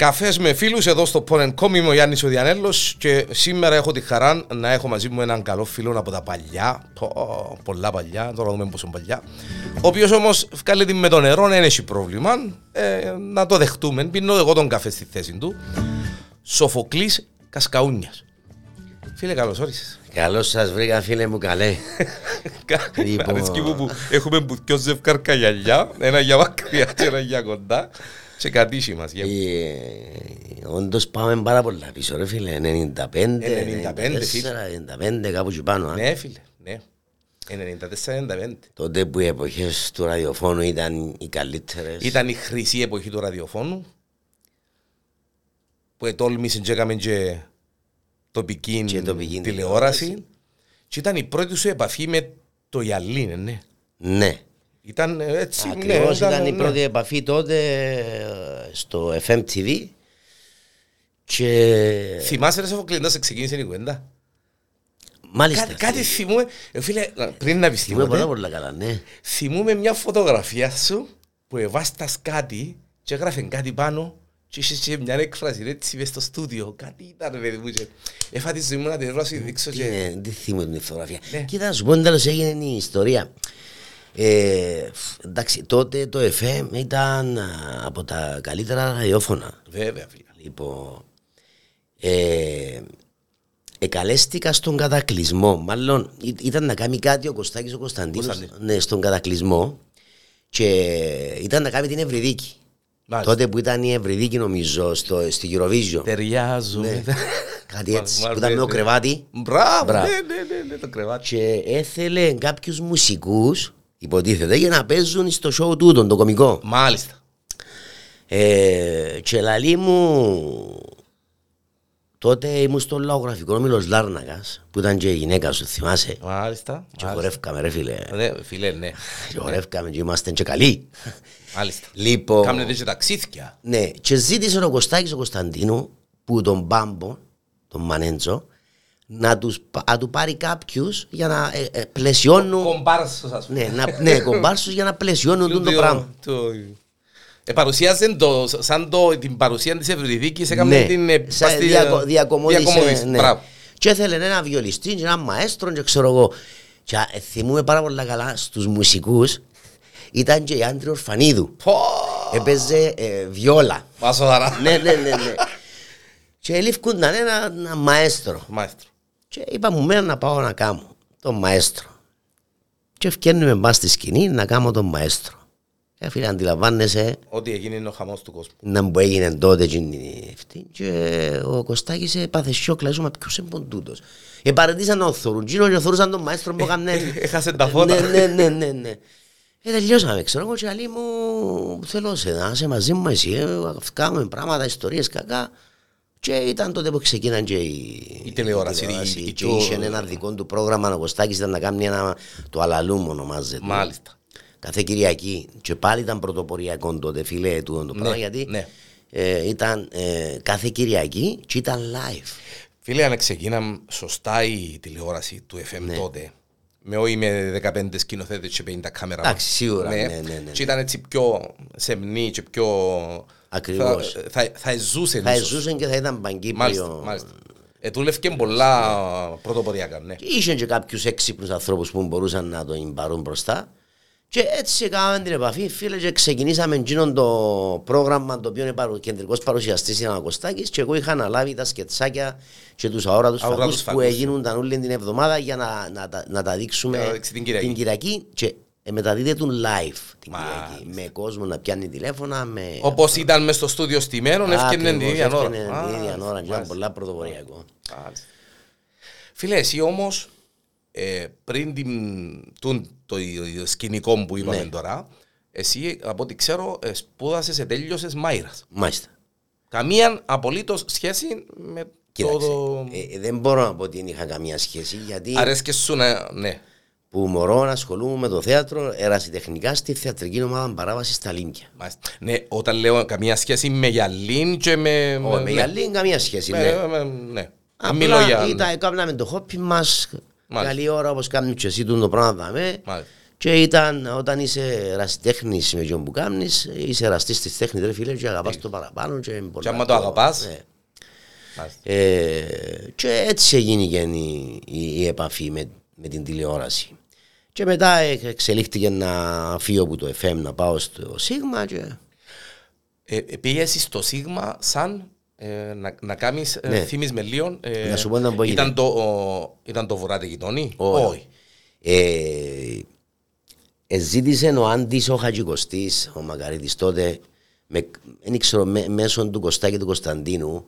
Καφές με φίλους εδώ στο Πονενκόμ είμαι ο Γιάννης ο Διανέλος και σήμερα έχω τη χαρά να έχω μαζί μου έναν καλό φίλο από τα παλιά, πω, πολλά παλιά, τώρα δούμε πόσο παλιά, ο οποίος όμως βγάλει με το νερό, δεν έχει πρόβλημα, ε, να το δεχτούμε, πίνω εγώ τον καφέ στη θέση του, Σοφοκλής Κασκαούνιας. Φίλε, καλώς όρισες. Καλώς σας βρήκα φίλε μου καλέ. Λοιπόν... Αρέσκει μου που έχουμε που δυο ζευκάρκα γυαλιά, ένα για μακριά και ένα για κοντά και κατήσι μας. Ε, όντως πάμε πάρα πολλά πίσω ρε φίλε, 95, 95, 94, 95 κάπου και πάνω. Ναι φίλε, ναι. 94-95. Τότε που οι εποχές του ραδιοφώνου ήταν οι καλύτερες. Ήταν η χρυσή εποχή του ραδιοφώνου που ετόλμησε και έκαμε και τοπική, και τοπική τηλεόραση και ήταν η πρώτη σου επαφή με το γυαλί, ναι. Ναι. Ήταν έτσι. Ναι, Ακριβώς ναι, ήταν, ήταν η ναι. πρώτη επαφή τότε ε, στο FM TV και... Θυμάσαι ρε Σοφοκλήντας ξεκίνησε η κουβέντα; Μάλιστα. Κάτι, κάτι θυμούμε, ε, φίλε, πριν να πεις τίποτε. Θυμούμε πολλά καλά, ναι. Θυμούμε μια φωτογραφία σου που εβάστας κάτι και έγραφε κάτι πάνω και είσαι και μια έκφραση έτσι μες στο στούντιο. Κάτι ήταν παιδί μου και έφα τη ζωή μου να την ρωτήσω δείξω και... Τι θυμούμε την φωτογραφία. Ναι. Κοίτα να σου πω τέλος έγινε η ιστορία. Ε, εντάξει, τότε το FM ήταν από τα καλύτερα ραδιόφωνα. Βέβαια, φίλε. Λοιπόν, ε, εκαλέστηκα στον κατακλυσμό. Μάλλον ήταν να κάνει κάτι ο Κωστάκης ο Κωνσταντίνος ναι, στον κατακλυσμό και ήταν να κάνει την Ευρυδίκη. Μάλιστα. Τότε που ήταν η Ευρυδίκη νομίζω στο, στη Eurovision. Ταιριάζουν. Ναι. κάτι έτσι που ήταν με το κρεβάτι. Μπράβο, ναι, ναι, ναι, ναι, το κρεβάτι. Και έθελε κάποιους μουσικούς υποτίθεται, για να παίζουν στο show τούτο, το κομικό. Μάλιστα. Ε, και λαλή μου, τότε ήμουν στο λαογραφικό Μήλος Λάρνακας, που ήταν και η γυναίκα σου, θυμάσαι; Μάλιστα. Και χορεύκαμε ρε φίλε. Ναι, φίλε, ναι. Και χορεύκαμε και είμαστε και καλοί. Μάλιστα. Λοιπόν, Κάμνετε και ταξίδια. Ναι, και ζήτησε ο Κωστάκης ο Κωνσταντίνου, που τον Μπάμπο, τον Μανέντζο, να, τους, να του πάρει κάποιου για να ε, ε, πλαισιώνουν. Κομπάρσους, ας πούμε. Ναι, να, ναι κομπάρσους για να πλαισιώνουν το, το πράγμα. Το... Ε, παρουσίαζε το, σαν το, την παρουσία της Ευρυδίκης, έκαμε ναι, την ε, παστη, διακο, διακομόδηση. Ναι. Και έθελε ένα βιολιστή, ένα μαέστρο, και ξέρω εγώ. Και ε, θυμούμε πάρα πολύ καλά στους μουσικούς ήταν και η Άντρη Ορφανίδου. Έπαιζε ε, βιόλα. Μάσο ναι, ναι, ναι, ναι. και ελήφκουνταν ένα, ένα μαέστρο. Μαέστρο. Και είπα μου μένα να πάω να κάνω τον μαέστρο. Και ευκαιρνούμε μπας στη σκηνή να κάνω τον μαέστρο. Και φίλε αντιλαμβάνεσαι Ότι έγινε είναι ο χαμός του κόσμου. Να μου έγινε τότε Και ο Κωστάκης έπαθε σιόκλα Έσουμε ποιος είναι τούτος Επαρετήσαν να θωρούν Και ο θωρούσαν τον μαέστρο που έκανε Έχασε τα φώτα. Ναι ναι ναι ναι ε, τελειώσαμε, ξέρω εγώ και άλλοι μου θέλω σε, να είσαι μαζί μου εσύ, ε, κάνουμε πράγματα, ιστορίες κακά και ήταν τότε που ξεκίναν και η, η τηλεόραση. Η τηλεόραση η, και είχε ένα δικό του πρόγραμμα, ο Κωστάκης ήταν να κάνει ένα, το αλαλούμ ονομάζεται. Μάλιστα. Κάθε Κυριακή. Και πάλι ήταν πρωτοποριακό τότε, φίλε του το πράγμα, ναι, γιατί ναι. ε, ήταν ε, κάθε Κυριακή και ήταν live. Φίλε, αν ξεκίναμε σωστά η τηλεόραση του FM ναι. τότε, με όχι με 15 σκηνοθέτες και 50 κάμερα. Εντάξει, σίγουρα. Ναι, ναι, ναι, ναι. Και ήταν έτσι πιο σεμνή και πιο Ακριβώς. Θα, θα, θα ζούσε. Θα ζούσε και θα ήταν παγκύπριο. Μάλιστα. μάλιστα. Ετούλευκε πολλά πρωτοποριακά. Ναι. Και είχε και κάποιους έξυπνους ανθρώπους που μπορούσαν να το πάρουν μπροστά. Και έτσι έκαναμε την επαφή, φίλε, και ξεκινήσαμε εκείνο το πρόγραμμα το οποίο είναι παρου, κεντρικός παρουσιαστής στην Ανακοστάκη και εγώ είχα αναλάβει τα σκετσάκια και τους αόρατους φακούς που έγιναν όλη την εβδομάδα για να, να, να, να τα δείξουμε την Κυριακή. Την Κυριακή και ε, μεταδίδεται τον live την Κυριακή. Με κόσμο να πιάνει τηλέφωνα. Με... Όπως ήταν μέσα στο στούντιο στημένο, έφτιανε την ίδια ώρα. Έφτιανε την ίδια ώρα, ήταν πολλά πρωτοποριακό. Φίλε, εσύ όμως ε, πριν την, το, το, το, σκηνικό που είπαμε ναι. τώρα, εσύ από ό,τι ξέρω σπούδασες σε τέλειωσες Μάιρας. Μάλιστα. Καμία απολύτως σχέση με Κοίταξε, το. Ε, δεν μπορώ να πω ότι είχα καμία σχέση γιατί. Αρέσκε σου να. Ναι που μπορώ να ασχολούμαι με το θέατρο ερασιτεχνικά στη θεατρική ομάδα παράβασης στα Λίνκια. Ναι, όταν λέω καμία σχέση με γυαλίν και με. Όχι, με, με γυαλίν καμία σχέση. Με, ναι. Με, ναι. Απλά ήταν, έκαναμε το χόπι μας καλή ώρα όπως κάνουμε και εσύ το πράγμα δαμε. Και ήταν όταν είσαι ερασιτέχνης με τον που κάνεις, είσαι εραστής της τέχνης ρε φίλε και αγαπάς το παραπάνω και, Και άμα το αγαπάς, Ναι. μάλιστα. Ε, και έτσι έγινε και η, η, η επαφή με, με την τηλεόραση. Και μετά ε, εξελίχθηκε να φύγω από το FM να πάω στο Σίγμα και Ε, ε, πήγες στο Σίγμα σαν ε, να, να κάνεις ε, Ναι. θύμεις με λίγο. Ε, Να σου πω να πω ήταν, είναι. το, ο, ήταν το βουράτε γειτόνι. Όχι. Ε, ε, ζήτησε ο Άντης ο Χατζικοστής, ο Μακαρίτης τότε, με, δεν ξέρω, με, μέσω του Κωστάκη του Κωνσταντίνου,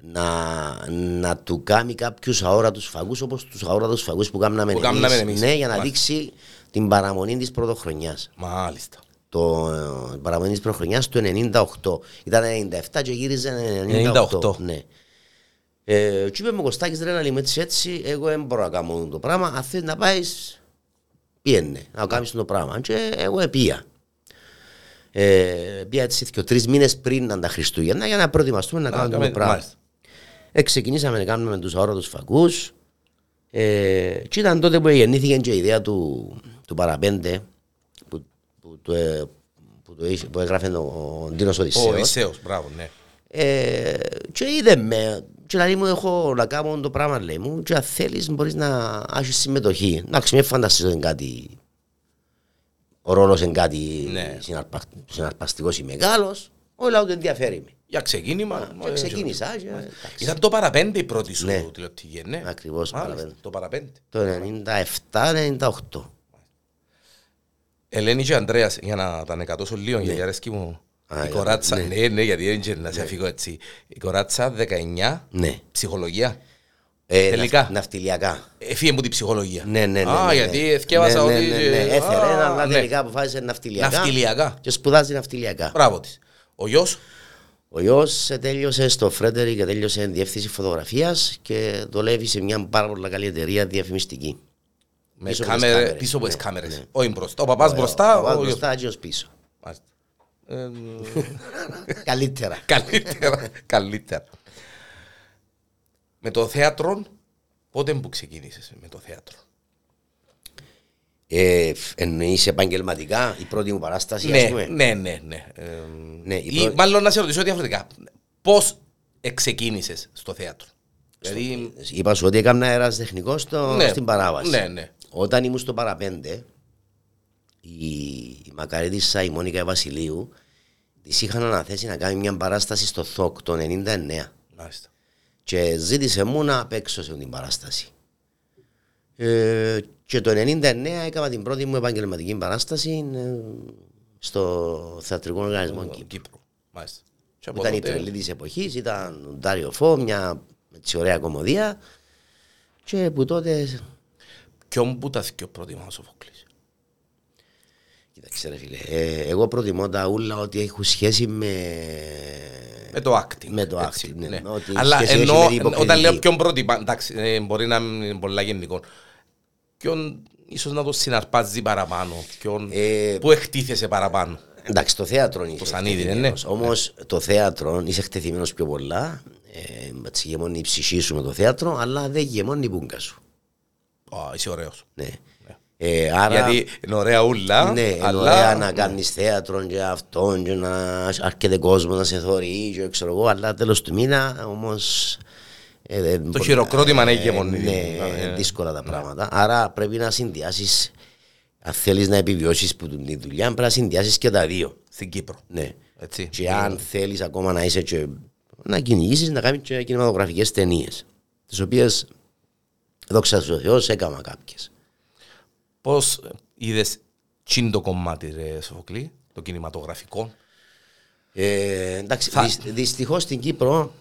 να, να του κάνει κάποιους αόρατους φαγούς όπως τους αόρατους φαγούς που κάναμε Που εμείς. κάναμε εμείς. Ναι, για να Μάλιστα. δείξει την παραμονή της πρωτοχρονιάς. Μάλιστα. Το ε, παραμονή της πρωτοχρονιάς του 98. Ήταν 97 και γύριζε 98. 98. Ναι. Ε, και είπε μου Κωστάκης ρε να λέμε έτσι έτσι, εγώ δεν μπορώ να κάνω το πράγμα, αν θέλεις να πάεις, πιένε, να κάνεις το πράγμα. Και εγώ επία. Ε, πήγα έτσι και τρεις μήνες πριν να τα Χριστούγεννα για να προετοιμαστούμε να, κάνουμε κάνουμε- το πράγμα. μάλιστα. Ε, ξεκινήσαμε να κάνουμε τους αόρατους φακούς ε, και ήταν τότε που γεννήθηκε και η ιδέα του, του παραπέντε που, που, το, ε, που, το, είχε- που έγραφε ο, ο Ντίνος Ο Οδυσσέος. Οδυσσέος, μπράβο, ναι. Ε, και είδε με και δηλαδή μου έχω να κάνω το πράγμα λέει μου και αν θέλεις μπορείς να έχεις συμμετοχή. Εντάξει, μην φανταστείς ότι είναι κάτι ο ρόλος είναι κάτι Ναι. συναρπα, συναρπαστικός ή μεγάλος. Όλα ούτε ενδιαφέρει με. Για ξεκίνημα. Και ε, ξεκίνησα και, εντάξει. Ήταν το παραπέντε η πρώτη σου Ναι. τηλεοπτική, ναι. Ακριβώς, Μάλιστα, παραπέντε. Το παραπέντε. Το 97-98. Ελένη και Ανδρέας, για να τα ανεκατώσω λίγο, γιατί αρέσκει μου. Ναι. Α, Η για- κοράτσα, ναι. ναι, ναι, γιατί δεν ξέρω να σε αφήγω έτσι. Η κοράτσα 19, Ναι. ψυχολογία. Ε, Τελικά. ναυ- Ναυτιλιακά. Εφύγε μου την ψυχολογία. Ναι, ναι, ναι. Α, ναι, γιατί ναι. εθιέβασα ναι, ότι... Ναι, ναι, ναι. Έθελε, Α, αλλά ναι. τελικά αποφάσισε ναυτιλιακά. Ναυτιλιακά. Και σπουδάζει ναυτιλιακά. Μπράβο της. Ο γιος, Ο γιος τέλειωσε στο Φρέντερι και τέλειωσε διεύθυνση φωτογραφίας και δουλεύει σε μια πάρα πολύ καλή εταιρεία διαφημιστική. με Πίσω από τις κάμερες, κάμερες. πίσω από τις Ναι, κάμερες. ναι. Όχι μπροστά. Ο παπάς μπροστά, Ο παπάς ο γιος. μπροστά, αγιος πίσω. Μάλιστα. Ε, Καλύτερα. Καλύτερα, καλύτερα. Με το θέατρο, πότε που ξεκίνησες με το θέατρο; Ε, εννοείς επαγγελματικά η πρώτη μου παράσταση, ας Ναι, πούμε; ναι, ναι. ναι. Ε, Ναι, η ή πρώτη- μάλλον να σε ρωτήσω διαφορετικά. Πώς ξεκίνησες στο θέατρο; Δηλαδή, Είπα σου ότι έκανα αέρας τεχνικό στο, Ναι. στην παράβαση. Ναι, ναι. Όταν ήμουν στο παραπέντε, η, η Μακαρίτισσα, η Μόνικα Βασιλείου, της είχαν αναθέσει να κάνει μια παράσταση στο ΘΟΚ το 99 μάλιστα. και ζήτησε μου να παίξω σε την παράσταση. Ε, και το 99 έκανα την πρώτη μου επαγγελματική παράσταση ε, στο θεατρικό οργανισμό Κύπρου. Κύπρο. Μάλιστα. Και από Ήταν η τότε- τρελή της εποχής, ήταν ο Ντάριο Φω, μια έτσι ωραία κομμωδία και που τότε Ποιον που τα θυκιο προτιμά ο Σοφοκλής; Κοίταξε ρε φίλε, ε, εγώ προτιμώ τα ούλα ότι έχουν σχέση με... Με το acting. Με το έτσι, acting, ναι. Ότι Αλλά σχέση έχει ενώ, με την υποκριτική. όταν λέω ποιον προτιμά, εντάξει, ε, μπορεί να είναι πολλά γενικό. Ποιον ίσως να το συναρπάζει παραπάνω. Ποιον Ε, που εκτίθεσαι παραπάνω. Εντάξει, το θέατρο είναι σανίδι, ναι, εκτεθειμένος. Όμως το θέατρο είσαι εκτεθειμένος πιο πολλά. Ε, έτσι γεμώνει η ψυχή σου με το θέατρο, αλλά δεν γεμώνει η πούγκα σου. Α, είσαι ωραίος. Ναι. Ε, άρα, Γιατί είναι ωραία ούλα, ναι, είναι αλλά... ωραία να κάνεις θέατρο και αυτό και να αρκετέ κόσμο να σε θωρεί και ξέρω εγώ, αλλά τέλος του μήνα όμως... ε, δεν μπορεί- χειροκρότημα είναι ε, γεμονή. Ναι, Ε, ε, δύσκολα τα πράγματα. Άρα πρέπει να συνδυάσεις, αν θέλεις να επιβιώσεις που τη δουλειά, πρέπει να συνδυάσεις και τα δύο. Στην Κύπρο. Ναι. Έτσι. Και αν θέλεις ακόμα να είσαι και να κυνηγήσεις, να κάνεις και κινηματογραφικές ταινίες, τις οποίες, δόξα τω Θεώς, έκανα κάποιες. Πώς είδες τσιν το κομμάτι, ρε Σοφοκλή, το κινηματογραφικό; Ε, εντάξει, Θα- δυσ- δυστυχώς στην Κύπρο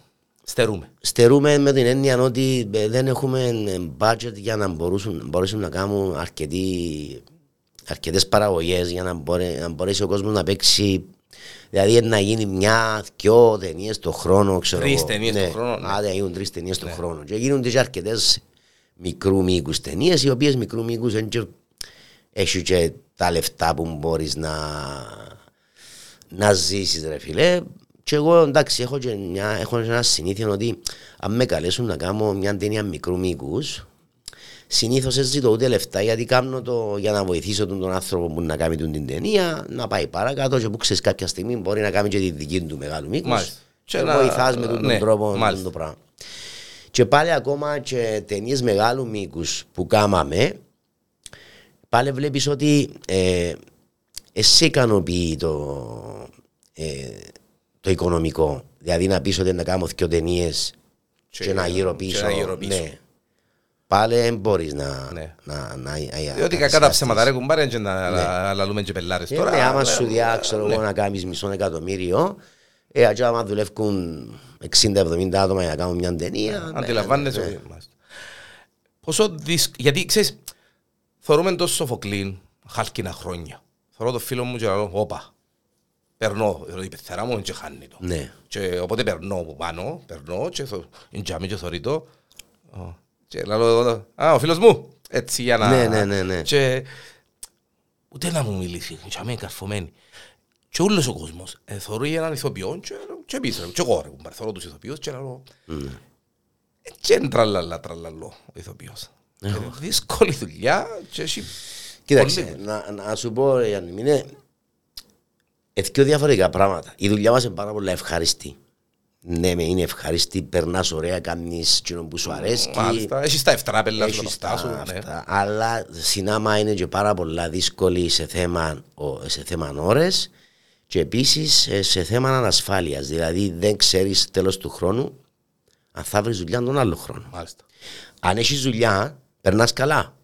Στερούμε. στερούμε με την έννοια ότι ε, δεν έχουμε ε, budget για να μπορούσουν, μπορέσουν να κάνουν αρκετοί, αρκετές παραγωγές για να, μπορέ, να μπορέσει ο κόσμος να παίξει Δηλαδή να γίνει μια, δυο ταινίες το χρόνο, ξέρω Τρεις εγώ. ταινίες το χρόνο, ναι. Άντε, γίνουν τρεις ταινίες το χρόνο. Και γίνονται και αρκετές μικρού μήκους ταινίες, οι οποίες μικρού μήκους δεν και- έχει και τα λεφτά που μπορείς να, να ζήσεις ρε φίλε. Και εγώ εντάξει έχω και μια, έχω και ένα συνήθεια ότι αν με καλέσουν να κάνω μια ταινία μικρού μήκους Συνήθως ζητώ ούτε λεφτά γιατί κάνω το για να βοηθήσω τον, τον άνθρωπο που να κάνει την ταινία, να πάει παρακάτω και που ξέρεις κάποια στιγμή μπορεί να κάνει και τη δική του μεγάλου μήκους. Μάλιστα. Και Και να- βοηθάς με τον ναι, τρόπο μάλιστα. το πράγμα. Και πάλι ακόμα και ταινίες μεγάλου μήκους που κάμαμε, πάλι βλέπεις ότι ε, εσύ ικανοποιεί το, ε, το οικονομικό. Δηλαδή να πεις ότι να κάνω δύο ταινίες και, να γύρω και πίσω. να γύρω πίσω. Ναι. Πάλι δεν μπορείς να, Ναι. να, να, να, Διότι να κακά τα ξεχαστείς. ψέματα ρε κουμπάρε και να να λαλούμε και πελάρες Ε, τώρα. ναι, άμα ε, σου διά, ξέρω εγώ, να κάνεις μισό εκατομμύριο, ε, έτσι άμα δουλεύουν 60-70 άτομα για να κάνουν μια ταινία. ναι, Αντιλαμβάνεσαι ναι, ότι μάλιστα. Πόσο δύσκολο. Γιατί ξέρεις, θεωρούμε το Σοφοκλίν χάλκινα χρόνια. Θεωρώ το φίλο μου και λέω, όπα. Περνώ, η πεθερά μου δεν και χάνει το. Ναι. Και οπότε περνώ από πάνω, περνώ και θω- εντιαμεί και θωρεί το. Ω, Και λέω, εγώ, α, ο φίλος μου, έτσι για να... Ναι, ναι, ναι, ναι. Και ούτε να μου μιλήσει, εντιαμεί καρφωμένη. Και όλος ο κόσμος ε, θωρεί έναν ηθοποιό και, και εμείς, ρε, και εγώ ρε, κουμπάρε, θωρώ τους ηθοποιούς και λέω, και είναι τραλαλά τραλαλό ο ηθοποιός. Ναι. Ε, Δύσκολη δουλειά και έχει Κοίταξε, πολύ- να, να σου πω, ρε, Γιάννη, είναι ε, δύο διαφορετικά πράγματα. Η δουλειά μας είναι πάρα πολύ ευχαριστή. Ναι, με είναι ευχαριστή, περνάς ωραία, κάνεις εκείνο που σου αρέσει. Μάλιστα, έχεις τα ευτράπελα σου, τα Έχεις αυτά σου. τα ναι. αυτά, αλλά συνάμα είναι και πάρα πολλά δύσκολη σε θέμα, ο- σε θέμα ώρες και επίσης ε, σε θέμα ανασφάλειας. Δηλαδή δεν ξέρεις τέλος του χρόνου αν θα βρεις δουλειά τον άλλο χρόνο. Μάλιστα. Αν έχεις δουλειά, περνάς καλά.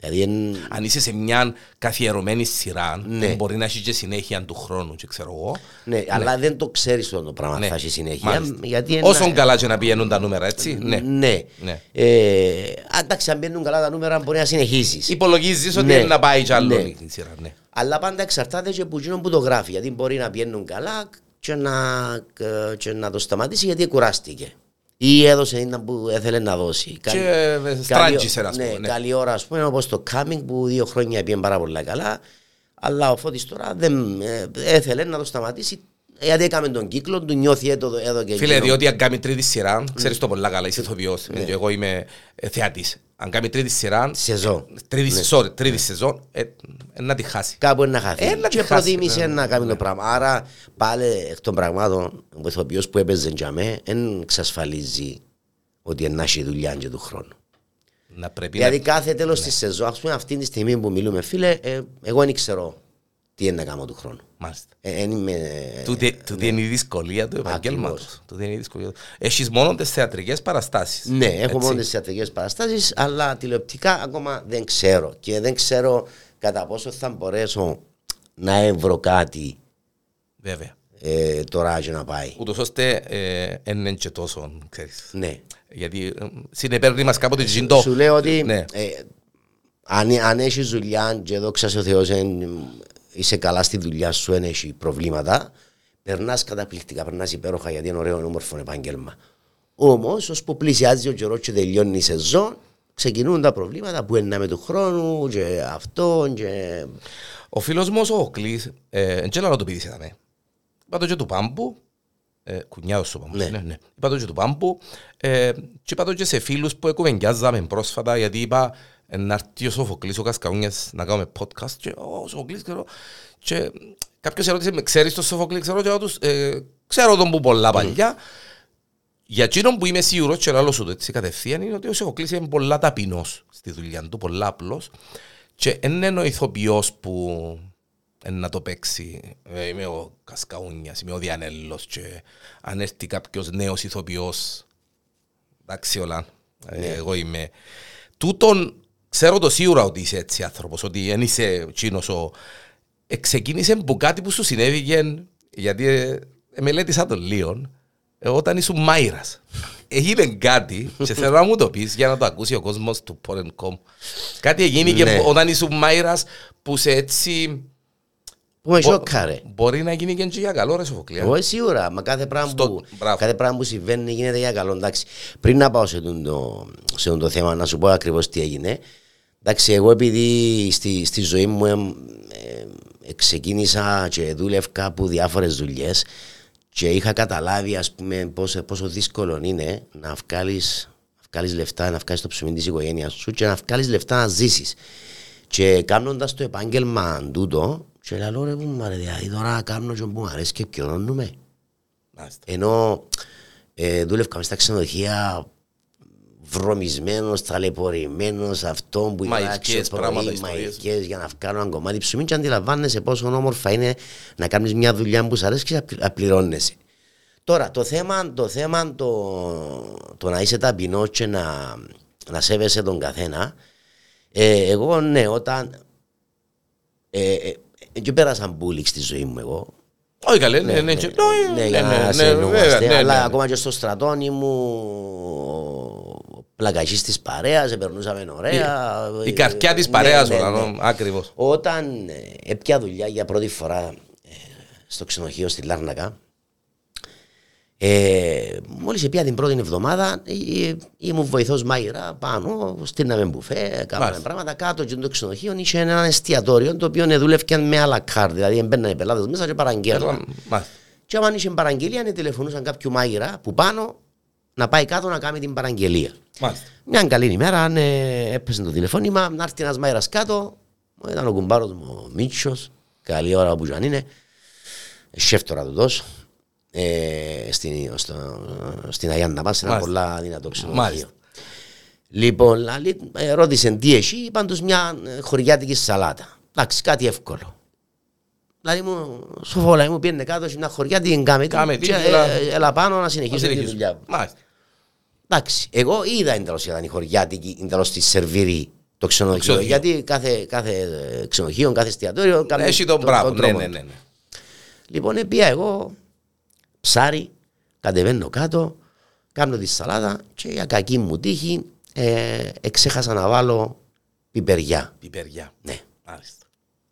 Δηλαδή εν- Αν είσαι σε μια καθιερωμένη σειρά, Ναι. μπορεί να έχεις και συνέχεια του χρόνου, και ξέρω εγώ. ναι, αλλά δεν το ξέρεις αυτό το πράγμα Ναι. θα έχει συνέχεια. Μάλιστα. Γιατί εν- Όσον καλά και να πηγαίνουν τα νούμερα, έτσι. Ναι. Ναι. Ναι. Ε, εντάξει, αν μπαίνουν καλά τα νούμερα μπορεί να συνεχίσεις. Υπολογίζεις ότι Ναι. είναι να πάει κι άλλο Ναι. η σειρά. Ναι. Αλλά πάντα εξαρτάται και από εκείνον που το γράφει. Γιατί μπορεί να πιένουν καλά και να, και να το σταματήσει γιατί κουράστηκε. Ή έδωσε ένα που έθελε να δώσει. Και ε, στράγγισε, ας ναι, πούμε, ναι. καλή ώρα, ας πούμε, όπως το Coming που δύο χρόνια πήγαινε πάρα πολύ καλά. Αλλά ο Φώτης τώρα δεν ε, έθελε να το σταματήσει γιατί έκαμε τον κύκλο του, νιώθει εδώ, εδώ και Φίλε, εκείνο. διότι αν κάνει τρίτη σειρά, ξέρεις το πολλά καλά, είσαι ηθοποιός. και Εγώ είμαι ε, θεατής. Αν κάνει τρίτη σειρά, Σεζόν. τρίτη, sorry, τρίτη σεζόν, ε, ε, να τη χάσει. Κάπου είναι να χαθεί. Ε, να τη και χάσει, προτίμησε ναι. να κάνει το πράγμα. Άρα πάλι εκ των πραγμάτων ο ηθοποιός που έπαιζε για μέ δεν εξασφαλίζει ότι να έχει δουλειά και του χρόνου. Να πρέπει Δηλαδή να... κάθε τέλος της σεζόν, ας πούμε αυτή τη στιγμή που μιλούμε φίλε, ε, εγώ δεν ξέρω τι είναι να κάνω του χρόνου. Μάλιστα. Ε, εν είμαι, Τούτη τούτη είναι η δυσκολία του επαγγέλματος. Τούτη είναι η δυσκολία του. Έχεις μόνο τις θεατρικές παραστάσεις. Ναι, έχω Έτσι. μόνο τις θεατρικές παραστάσεις, αλλά τηλεοπτικά ακόμα δεν ξέρω. Και δεν ξέρω κατά πόσο θα μπορέσω να έβρω κάτι Βέβαια. ε, τώρα και να πάει. Ούτως ώστε ε, εν είναι και τόσο, ξέρεις. Ναι. Γιατί ε, συνεπέρνει μας κάποτε τζιντό. Σου λέω ότι Ναι. ε, αν, αν έχεις δουλειά και εδώ ξέρω ο Θεός εν- είσαι καλά στη δουλειά σου, δεν έχει προβλήματα, περνάς καταπληκτικά, περνάς υπέροχα γιατί είναι ωραίο, είναι όμορφο επάγγελμα. Όμως, ώσπου πλησιάζει ο καιρός και τελειώνει η σεζόν, ξεκινούν τα προβλήματα που είναι με του χρόνου και αυτό και. Ο φίλος μου ο Σοφοκλής, ε, εν και να το πείδησε ήταν. Είπα το και του Πάμπου, ε, κουνιάδος σου Πάμπου, Ναι. ναι, ναι. Είπα το και του Πάμπου. Ε, και είπα το και σε φίλους που εκουβεντιάζαμε πρόσφατα γιατί είπα ε, να έρθει ο Σοφοκλής ο Κασκαούνιας να κάνουμε podcast και ο Σοφοκλής ξέρω και κάποιος ερώτησε με ξέρεις τον Σοφοκλή ξέρω και εγώ τους ε, ξέρω τον που πολλά παλιά για εκείνον που είμαι σίγουρος και λάλλω σου το έτσι κατευθείαν είναι ότι ο Σοφοκλής είναι πολλά ταπεινός στη δουλειά του, πολλά απλός. Και δεν είναι ο ηθοποιός που ε, να το παίξει. Ε, είμαι ο Κασκαούνιας, είμαι ο Διανέλος και αν έρθει κάποιος νέος ηθοποιός εντάξει όλα, ε, εγώ είμαι. Τούτον ξέρω το σίγουρα ότι είσαι έτσι άνθρωπος, ότι δεν είσαι εκείνος ο... Ε, ξεκίνησε που κάτι που σου συνέβηκε, γιατί ε, ε, μελέτησα τον Λίον, ε, όταν ήσουν μάιρας. Έγινε κάτι και θέλω να μου το πεις για να το ακούσει ο κόσμος του Porn.com. Κάτι έγινε και Ναι. που- όταν ήσουν μάιρας που σε έτσι... Που με μπο- σοκάρε. Μπορεί να γίνει και για καλό ρε Σοφοκλία. Εγώ σίγουρα, μα κάθε πράγμα, Στο- που, μπράβο. κάθε πράγμα που συμβαίνει γίνεται για καλό. Εντάξει, πριν να πάω σε τον το, σε τον το θέμα, να σου πω ακριβώς τι έγινε. Εντάξει, εγώ επειδή στη, στη ζωή μου εμ, ε, ε, ξεκίνησα και δούλευκα από διάφορες δουλειές και είχα καταλάβει ας πούμε πόσο, πόσο δύσκολο είναι να βγάλεις, βγάλεις λεφτά, να βγάλεις το ψωμί της οικογένειας σου και να βγάλεις λεφτά να ζήσεις. Και κάνοντας το επάγγελμα τούτο, και λέω ρε που μου αρέσει, δηλαδή τώρα κάνω και που μου αρέσει και πιονώνουμε. Μάλιστα. Ενώ ε, δούλευκα μες στα ξενοδοχεία βρωμισμένος, ταλαιπωρημένος, αυτό που Μαϊκές πράγματα, ιστορίες. μαϊκές για να βγάλω ένα κομμάτι ψωμί και αντιλαμβάνεσαι πόσο όμορφα είναι να κάνεις μια δουλειά που σου αρέσει και να πλη- να πληρώνεσαι. Τώρα, το θέμα, το, θέμα το, το να είσαι ταπεινός και να, να σέβεσαι τον καθένα, ε, εγώ ναι, όταν ε, ε, ε, και πέρασα μπούλικ στη ζωή μου εγώ, Όχι καλέ, ναι, ναι, και- ναι, ναι, για ναι, να ναι, συνεννοούμαστε, βέβαια, ναι, αλλά ναι. ακόμα και στο στρατόνι μου πλακαγής της παρέας, περνούσαμε ωραία. Η καρκιά της Ναι, παρέας ναι, όλα, ναι. νο, ακριβώς. Όταν ε, έπια δουλειά για πρώτη φορά ε, στο ξενοδοχείο στη Λάρνακα, ε, μόλις έπια την πρώτη εβδομάδα ε, ε, ήμουν βοηθός μάγειρα πάνω, στείλαμε μπουφέ, κάναμε Μάλιστα. πράγματα κάτω και το ξενοδοχείο είχε ένα εστιατόριο το οποίο δούλευκαν με άλλα κάρ, δηλαδή έμπαιναν οι πελάτες μέσα και παραγγέλναν. Μάλιστα. Και άμα είχε παραγγελία, ναι, τηλεφωνούσαν κάποιου μάγειρα που πάνω να πάει κάτω να κάνει την παραγγελία. Μάλιστα. Μια καλή ημέρα, ναι, έπεσε το τηλεφώνημα, να έρθει ένας μάγειρας κάτω, ήταν ο κουμπάρος μου, ο Μίτσος, καλή ώρα που αν είναι, σεφ τώρα του τόσο, ε, στην, στο, στην Αγία να σε ένα Μάλιστα. πολλά δυνατό ξενοδοχείο. Μάλιστα. Λοιπόν, λαλή, ε, ρώτησε τι έχει, είπαν τους μια ε, χωριάτικη σαλάτα. Εντάξει, κάτι εύκολο. Δηλαδή μου, σοφόλα μου πήγαινε κάτω σε μια χωριάτικη κάμετη Κάμετη, και έλα- ε, έλα πάνω να συνεχίσω τη Συνεχίζουμε. δουλειά μου. Μάλιστα. Εντάξει, εγώ είδα εντελώς ήταν η χωριάτικη, εντελώς τη σερβίρι το ξενοδοχείο. Ξενοδοχείο. Γιατί κάθε, κάθε ε, ξενοδοχείο, κάθε εστιατόριο κάνει Έχει τον μπράβο, ναι, τρόπο ναι, του. ναι. ναι. Λοιπόν, πήγα εγώ ψάρι, κατεβαίνω κάτω, κάνω τη σαλάτα και για κακή μου τύχη ε, εξέχασα να βάλω πιπεριά. Πιπεριά. Ναι, Μάλιστα.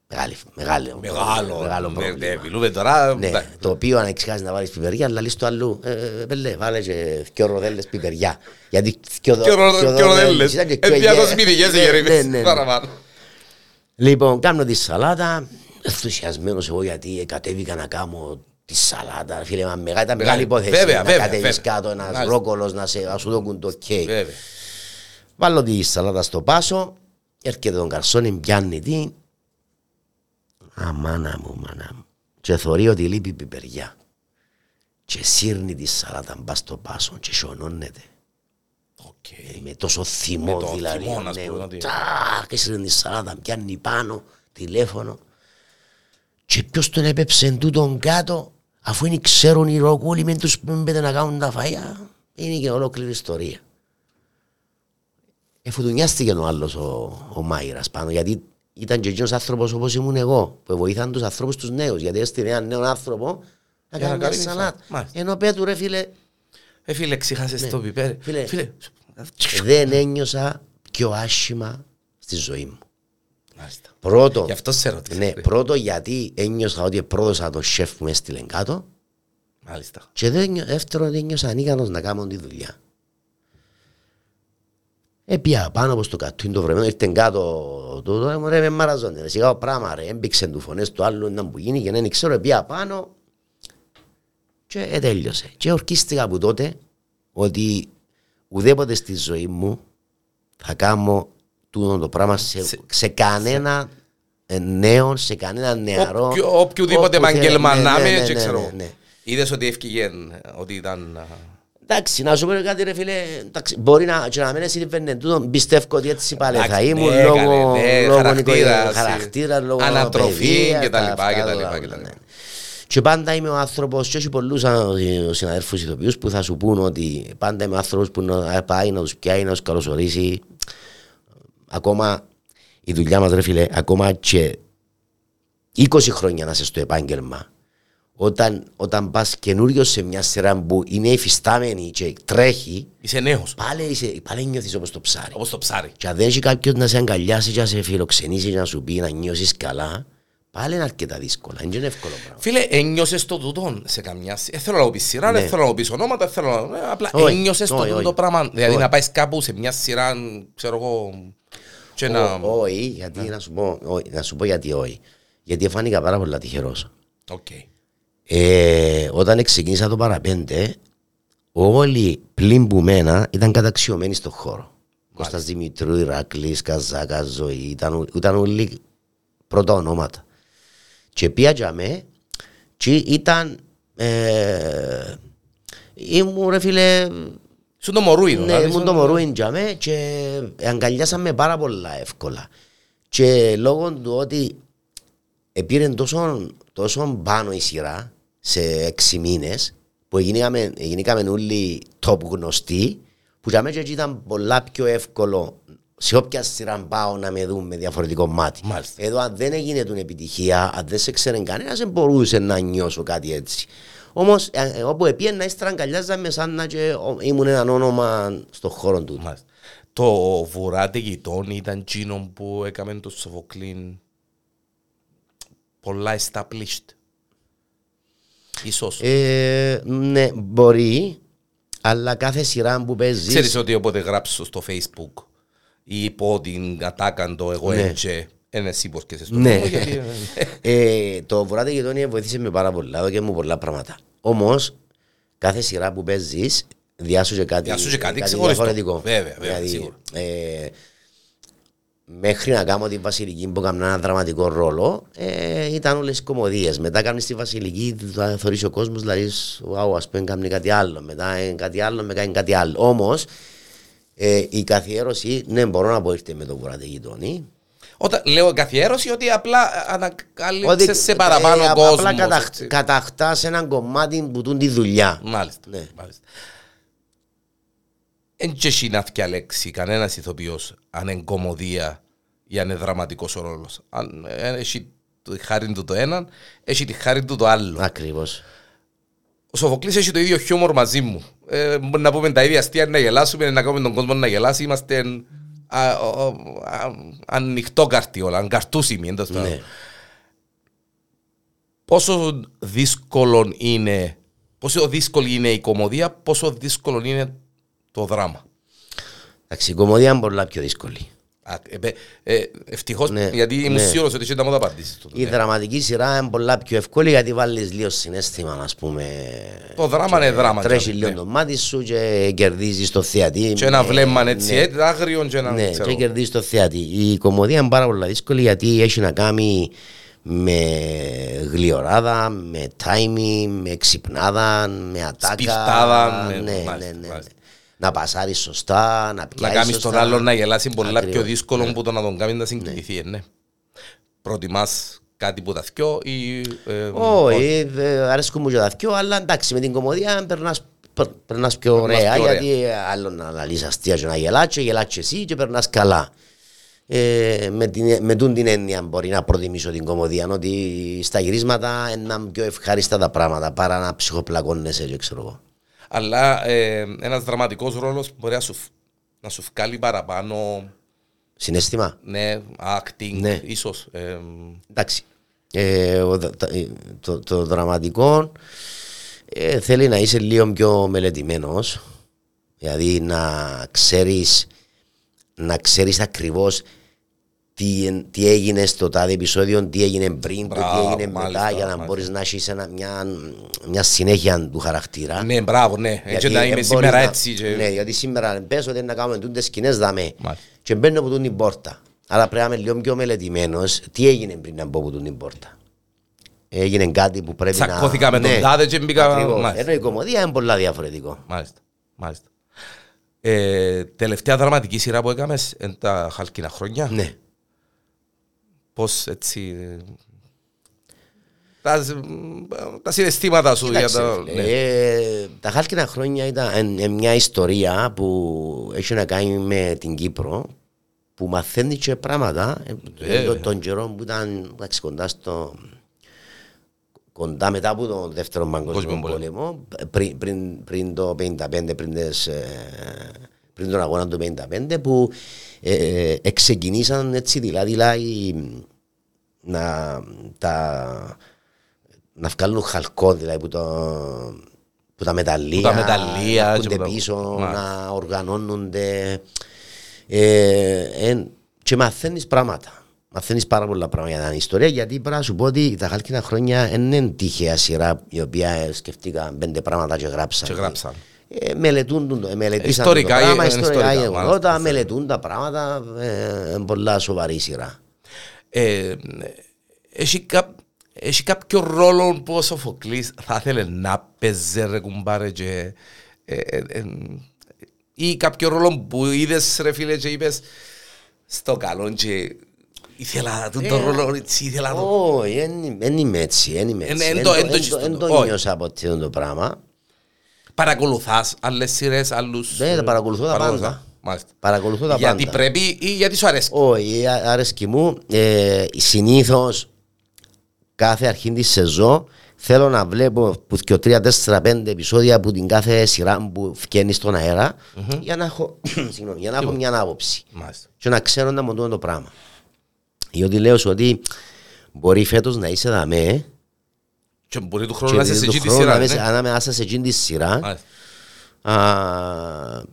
μεγάλη, μεγάλο, Μεγάλο. μεγάλο ναι, πρόβλημα. ναι, Μιλούμε τώρα. Ναι, εντάξει. το οποίο αν εξεχάσεις να βάλεις πιπεριά, αλλά λες το αλλού, ε, ε, πέλε, βάλε και δυο ροδέλες πιπεριά. Γιατί δυο Και ο Ρο- δυο και ο Ροδέλες. ήταν και Ε, δυο διακόσιες γε- μυθικές Ναι, γερίδες, ναι, ναι, ναι. παραπάνω. Λοιπόν, κάνω τη σαλάτα, ενθουσιασμένος εγώ γιατί κατέβηκα να κάνω τη σαλάτα. Φίλε, μα μεγάλη, ήταν μεγάλη υπόθεση βέβαια, να βέβαια, κατέβεις βέβαια. κάτω ένας Μάλιστα. ρόκολος να, σε, να σου δώκουν το κέικ. Βέβαια. Βάλω τη σαλάτα στο πάσο, έρχεται τον καρσόνι, πιάνει τι. Α, μάνα μου, μάνα μου. Και θωρεί ότι λείπει πιπεριά. Και σύρνει τη σαλάτα μπα στο πάσο και σιωνώνεται. Οκ. Με τόσο θυμό Με το δηλαδή. θυμό, να ναι, πούμε, ότι- τάκ, και σύρνει τη σαλάτα, πιάνει πάνω, τηλέφωνο. Και ποιος τον έπεψε τούτον κάτω, αφού είναι ξέρουν οι ροκούλοι με τους που μπαίνουν να κάνουν τα φαΐα. Είναι και ολόκληρη ιστορία. Εφουτουνιάστηκε ο άλλος ο, ο Μάιρας πάνω γιατί ήταν και εκείνος άνθρωπος όπως ήμουν εγώ που βοήθαν τους ανθρώπους τους νέους γιατί έστειλε έναν νέο άνθρωπο να Για να κάνει μια κάνει σαλάτα. μάλιστα. Ενώ πέτου ρε φίλε Ε, φίλε, ξεχάσες το πιπέρι. Φίλε. Φίλε. δεν ένιωσα πιο άσχημα στη ζωή μου. Μάλιστα. Πρώτο, Γι' αυτό σε ρωτήσα. ναι, ρε. πρώτο γιατί ένιωσα ότι πρόδωσα τον σεφ που με έστειλε κάτω Μάλιστα. και δεν νιώ- δεύτερο δεν ένιωσα ανίκανος να κάνω τη δουλειά. Έπια πάνω από στο κατούιν το βρεμένο, ήρθε κάτω το το μου ρε με μαραζόνε, ρε σιγά ο πράγμα ρε, έμπηξε του φωνές του άλλου να που γίνει και δεν ξέρω, έπια πάνω και ε, τέλειωσε. Και ορκίστηκα από τότε ότι ουδέποτε στη ζωή μου θα κάνω τούτο το πράγμα σε, Σε- σε κανένα ε, νέο, σε κανένα νεαρό. Όποιο- Οποιοδήποτε όπου επάγγελμα θέλει. να Ναι, ναι, είμαι, ναι, και ναι, ξέρω. ναι, ναι. Είδες ότι έφυγε, ότι ήταν... α, Εντάξει, να σου πω κάτι ρε φίλε, εντάξει, μπορεί να, και να μην συμβαίνει τούτο, πιστεύω ότι έτσι πάλι θα Εντάξει, ήμουν ναι, λόγω, καλέ, ναι, λόγω χαρακτήρας, νοικο- χαρακτήρας, λόγω ανατροφή παιδείας, και τα λοιπά, αυτά, και τα τα λοιπά, όλα, και τα ναι. λοιπά. Και πάντα είμαι ο άνθρωπος, και όχι πολλούς α, συναδέλφους ηθοποιούς που θα σου πούν ότι πάντα είμαι ο άνθρωπος που να πάει να τους πιάει, να τους καλωσορίσει. Ακόμα η δουλειά μας ρε φίλε, ακόμα και 20 χρόνια να είσαι στο επάγγελμα, όταν, όταν πας καινούριο σε μια σειρά που είναι υφιστάμενη και τρέχει, Είσαι νέος, πάλι, είσαι, πάλι νιώθεις όπως το ψάρι. όπως το ψάρι. Και αν δεν έχει κάποιος να σε αγκαλιάσει και να σε φιλοξενήσει και να σου πει να νιώσεις καλά, πάλι είναι αρκετά δύσκολα. Είναι εύκολο πράγμα. Φίλε, ένιωσες το τούτον σε καμιά... σ- Δεν θέλω να πω πει σειρά, δεν Ναι. θέλω να πω πει ονόματα, δεν θέλω να... ε, Απλά Όχι, ένιωσες το όχι, τούτο όχι. το πράγμα. Δηλαδή Όχι. να πάεις κάπου σε μια σειρά, ξέρω εγώ, και να... Ω- Όχι, γιατί να σου πω, όχι, να σου πω γιατί όχι. Γιατί φάνηκα πάρα πολλά τυχερός. Οκ. Ε, όταν ξεκίνησα το Παρά Πέντε, όλοι πλην που μένα ήταν καταξιωμένοι στον χώρο. Κώστας Δημητρού, Ηρακλής, Καζάκα, Ζωή, ήταν, ήταν όλοι πρώτα ονόματα. Και πήγα για με και ήταν... Ε, ήμουν ρε φίλε... Σου το μωρούιν. Ναι, ήμουν το μωρούιν για με και αγκαλιάσαμε πάρα πολλά εύκολα. Και λόγω του ότι πήρε τόσο, τόσο πάνω η σειρά σε έξι μήνες που γίνηκαμε, γίνηκαμε όλοι top γνωστοί που για μένα ήταν πολλά πιο εύκολο σε όποια σειρά πάω να με δουν με διαφορετικό μάτι. Μάλιστα. Εδώ αν δεν έγινε την επιτυχία, αν δεν σε ξέρει κανένας, δεν μπορούσε να νιώσω κάτι έτσι. Όμως, όπου επίεν ύστερα αγκαλιάζαμε σαν να και ήμουν ένα όνομα στον χώρο του. Μάλιστα. Το βουράτε γειτόνι ήταν τσίνο που έκαμε το Σοφοκλίν πολλά established. Ίσως. Ε, ναι, μπορεί, αλλά κάθε σειρά που παίζει. Ξέρεις ότι όποτε γράψω στο facebook ή πω την ατάκαντο εγώ Ναι. έτσι, είναι εσύ πως και σε στο Ναι. λόγο, γιατί, ε, το βουράτε γειτόνι βοήθησε με πάρα πολλά, έδωκε μου πολλά πράγματα. Όμως, κάθε σειρά που παίζεις, διάσου και κάτι, Διάσου και κάτι ξεχωριστό. διαφορετικό. Βέβαια, βέβαια, σίγουρα. ε, μέχρι να κάνω τη Βασιλική που έκανα ένα δραματικό ρόλο, ε, ήταν όλες οι κομμωδίες. Μετά κάνεις τη Βασιλική, θα θεωρήσει ο κόσμος, δηλαδή, wow, ας πούμε, κάνει κάτι άλλο. Μετά ε, κάτι άλλο, με κάνει κάτι άλλο. Όμως, ε, η καθιέρωση, ναι, μπορώ να πω ήρθε με το βουράτε γειτόνι. Όταν λέω καθιέρωση, ότι απλά ανακάλυψε σε ε, παραπάνω απ- κόσμος. Απλά καταχ, καταχτάς έναν κομμάτι που τούν τη δουλειά. Μάλιστα. Ναι. μάλιστα. Εν και εσύ να διαλέξει κανένας ηθοποιός αν είναι κομμωδία ή αν είναι δραματικός ο ρόλος. Αν ε, έχει τη χάρη του το έναν, έχει τη χάρη του το άλλο. Ακριβώς. Ο Σοφοκλής έχει το ίδιο χιούμορ μαζί μου. Ε, μπορεί να πούμε τα ίδια αστεία, να γελάσουμε, να κάνουμε τον κόσμο να γελάσει. Είμαστε α, ο- ο- α, ανοιχτό καρτί όλα, αγκαρτούσιμοι. εντός των- Ναι. Πόσο δύσκολο είναι, πόσο δύσκολη είναι η κομμωδία, πόσο δύσκολο είναι το δράμα. Εντάξει, η κομμωδία είναι πολλά πιο δύσκολη. Α, ε, ε, ε, ευτυχώς, Ναι, γιατί ήμουν ναι. σίγουρος ότι ήταν μόνο απαντήσεις. του. Η Ναι. δραματική σειρά είναι πολλά πιο εύκολη γιατί βάλεις λίγο συνέστημα, ας πούμε. Το δράμα είναι δράμα. Τρέχει ναι. λίγο το μάτι σου και κερδίζεις το θεατή. Και ένα με- βλέμμα έτσι, ναι. έτσι, άγριο και ένα Ναι, ξέρω. και κερδίζεις το θεατή. Η κομμωδία είναι πάρα πολύ δύσκολη γιατί έχει να κάνει με γλιοράδα, με timing, με ξυπνάδα, με ατάκα. Σπιρτάδα, με- ναι, μάλιστα, ναι, ναι, μάλιστα. Να πασάρεις σωστά, να Να πιάσει. κάνεις τον άλλον να γελάσει πολλά πιο Ακριβώς. δύσκολο που το να τον κάνεις να συγκινηθεί, ναι. Προτιμάς κάτι που τα θκιό ή... ε, Όχι, ε, αρέσκουν μου και τα δυο, αλλά εντάξει με την κομμωδία περνάς, περ- περνάς πιο ωραία, πιο ωραία. γιατί άλλο να αναλύσεις αστεία και να γελάς και γελάς και εσύ και περνάς καλά. Ε, με, την, με τούν την έννοια μπορεί να προτιμήσω την κομμωδία ότι στα γυρίσματα είναι πιο ευχάριστα τα πράγματα παρά να ψυχοπλακώνεσαι και ξέρω εγώ. Αλλά ε, ένας δραματικός ρόλος μπορεί να σου, φ- να σου βγάλει παραπάνω, Συναίσθημα. ναι, acting, Ναι. ίσως. ε, Εντάξει. Ε, ο δα- τα- ε, το, το δραματικό ε, θέλει να είσαι λίγο πιο μελετημένος. Δηλαδή να ξέρεις να ξέρεις ακριβώς τι, εν- τι έγινε στο τάδε επεισόδιο, τι έγινε πριν, το τι Μπράβο, έγινε μάλιστα, μετά για να μάλιστα. μπορείς να έχεις ένα, μια, μια συνέχεια του χαρακτήρα. ναι, μπράβο, ναι. Έτσι Γιατί να είμαι δεν σήμερα μπορείς να- έτσι. και- Ναι, γιατί σήμερα πες ότι να κάνουμε τούντες σκηνές δαμέ Μάλιστα. και μπαίνω από τούν την πόρτα. Αλλά πρέπει να είμαι λίγο πιο μελετημένος. Τι έγινε πριν να μπω από τούν την πόρτα. Έγινε κάτι που πρέπει να... Τσακώθηκα με τον Ναι, τάδε και μπήκα- ακριβώς. μάλιστα. Ενώ η κομμωδία είναι πολλά διαφορετικό. Μάλιστα, μάλιστα. Ε, τελευταία δραματική σειρά που έκαμες είναι τα χαλκίνα χρόνια. Ναι. Πώς έτσι... ε, Τα, τα συναισθήματα σου για Κοίταξε, τα... φίλε, ναι. ε, τα χάλκινα χρόνια ήταν εν- εν μια ιστορία που έχει να κάνει με την Κύπρο που μαθαίνει και πράγματα ε, Βέβαια. τον, τον καιρό που ήταν εντάξει, κοντά στο κοντά μετά από τον δεύτερο παγκόσμιο Παγκόσμιο πόλεμο πριν, πριν, πριν το 55 πριν, τις, ε, πριν τον αγώνα του 55 που ε, ε, εξεκινήσαν έτσι δηλαδή, δηλαδή να τα να βγάλουν χαλκό δηλαδή που, το, που τα μεταλλεία, Που τα μεταλλεία να και έρχονται που τα- πίσω, Μάλιστα. να οργανώνονται ε, ε, και μαθαίνεις πράγματα. Μαθαίνεις πάρα πολλά πράγματα για την ιστορία γιατί πρέπει να σου πω ότι τα χάλκινα χρόνια δεν είναι τυχαία σειρά η οποία ε, σκεφτήκα πέντε πράγματα και γράψα. Και γράψαν. Ε, μελετούν το, ε, μελετήσαν Ιστορικά, το πράγμα, ε, ιστορικά ιστορικά, γεγονότα, μάλιστα. μελετούν τα πράγματα, ε, ε, πολλά σοβαρή σειρά. Ε, έχει, κά, έχει κάποιο ρόλο που ο Σοφοκλής θα ήθελε να παίζει ρε κουμπάρε και, ε, ε, ε, ή κάποιο ρόλο που είδες ρε φίλε και είπες στο καλό και ήθελα τον το ρόλο έτσι, ήθελα το... Όχι, δεν είμαι έτσι, δεν είμαι Ε, έτσι. εν Εν το- το- εν το εν έχεις το- το- εν το όχι. νιώσα από αυτό το πράγμα. Παρακολουθάς άλλες σειρές, άλλους... Ναι, τα παρακολουθώ τα παρακολουθάς. πάντα. Μάλιστα. Παρακολουθώ τα Γιατί πάντα. πρέπει ή γιατί σου αρέσει; Όχι, α- άρεσκει μου. Ε, Συνήθως κάθε αρχή της σεζόν θέλω να βλέπω που και 3, 4, 5 επεισόδια από την κάθε σειρά που βγαίνει στον αερα για να έχω, συγγνώμη, για να έχω μια άποψη Μάλιστα. και να ξέρω να μου δουν το πράγμα. Διότι λέω σου ότι μπορεί φέτος να είσαι δαμέ Και μπορεί του χρόνου και να είσαι σε του εκεί τη χρόνου σειρά. να ναι. είσαι ανάμεσα σε εκείνη τη σειρά Μάλιστα. Α,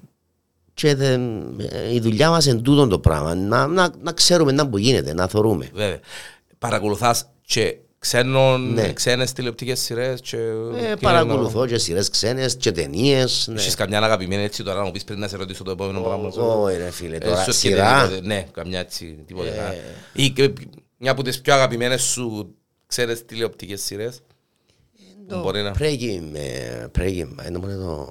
και δεν- ε, η δουλειά μας είναι τούτο το πράγμα. Να, να, να ξέρουμε να που γίνεται, να θωρούμε. Βέβαια. Παρακολουθάς και ξένων, Ναι. ξένες τηλεοπτικές σειρές και... Ε, παρακολουθώ και σειρές ξένες και ταινίες. Ναι. Έχεις καμιά αγαπημένη έτσι τώρα να μου πεις πριν να σε ρωτήσω το επόμενο πράγμα. Όχι ρε φίλε, Ε, τώρα σου έρχεται σειρά. τίποτε, Ναι, καμιά έτσι τίποτε. Ή και μια από τις πιο αγαπημένες σου ξένες τηλεοπτικές σειρές. Που Μπορεί να... Breaking, ε, Breaking, ε, νομίζω το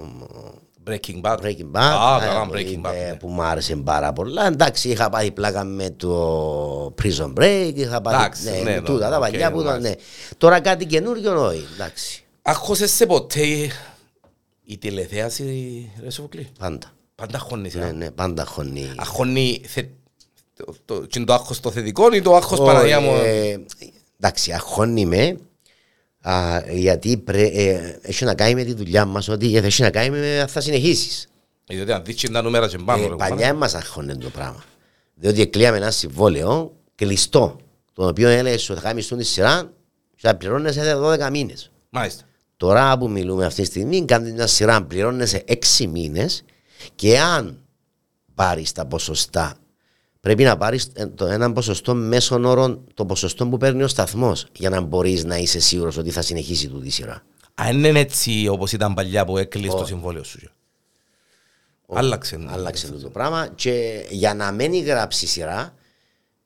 Breaking Bad. Breaking Bad. Α, ε, καλά, που Breaking είπε, Bad. ναι. Που μου άρεσε πάρα πολλά. Εντάξει, είχα πάθει πλάκα με το Prison Break, είχα πάθει Εντάξει, ναι, ναι, με ναι, τούτα τα οκ, παλιά που ήταν. εντάξει. ναι. Τώρα κάτι καινούριο όχι, εντάξει, Άγχωσε σε ποτέ η τηλεθέαση ρε Σοφοκλή; πάντα. Πάντα χώνεις. Ναι, ε; ναι, πάντα χωνεί. Αχώνει θε... το, το, και είναι το άγχος το θετικό ή το άγχος Παναγία μου; Ε, εντάξει, αγχώνει με. Α, γιατί πρέ, ε, έχει να κάνει με τη δουλειά μας ότι ε, έχει να κάνει με αν θα συνεχίσεις. Διότι αν δεις και τα νούμερα και πάνω. Ε, ρε, παλιά μας αγχώνει το πράγμα. Διότι εκλείαμε ένα συμβόλαιο κλειστό, το οποίο έλεγε ότι θα κάνεις τη σειρά και θα πληρώνεσαι 12 μήνες. Μάλιστα. Τώρα που μιλούμε αυτή τη στιγμή, κάνει μια σειρά, πληρώνεσαι 6 μήνες και αν πάρεις τα ποσοστά, πρέπει να πάρεις ε, το έναν ποσοστό μέσων όρων, το ποσοστό που παίρνει ο σταθμός, για να μπορείς να είσαι σίγουρος ότι θα συνεχίσει τούτη η σειρά. Αν είναι έτσι όπως ήταν παλιά που έκλεισες το συμβόλαιο σου. Άλλαξε. Άλλαξε το πράγμα και για να μένει γράψει η σειρά,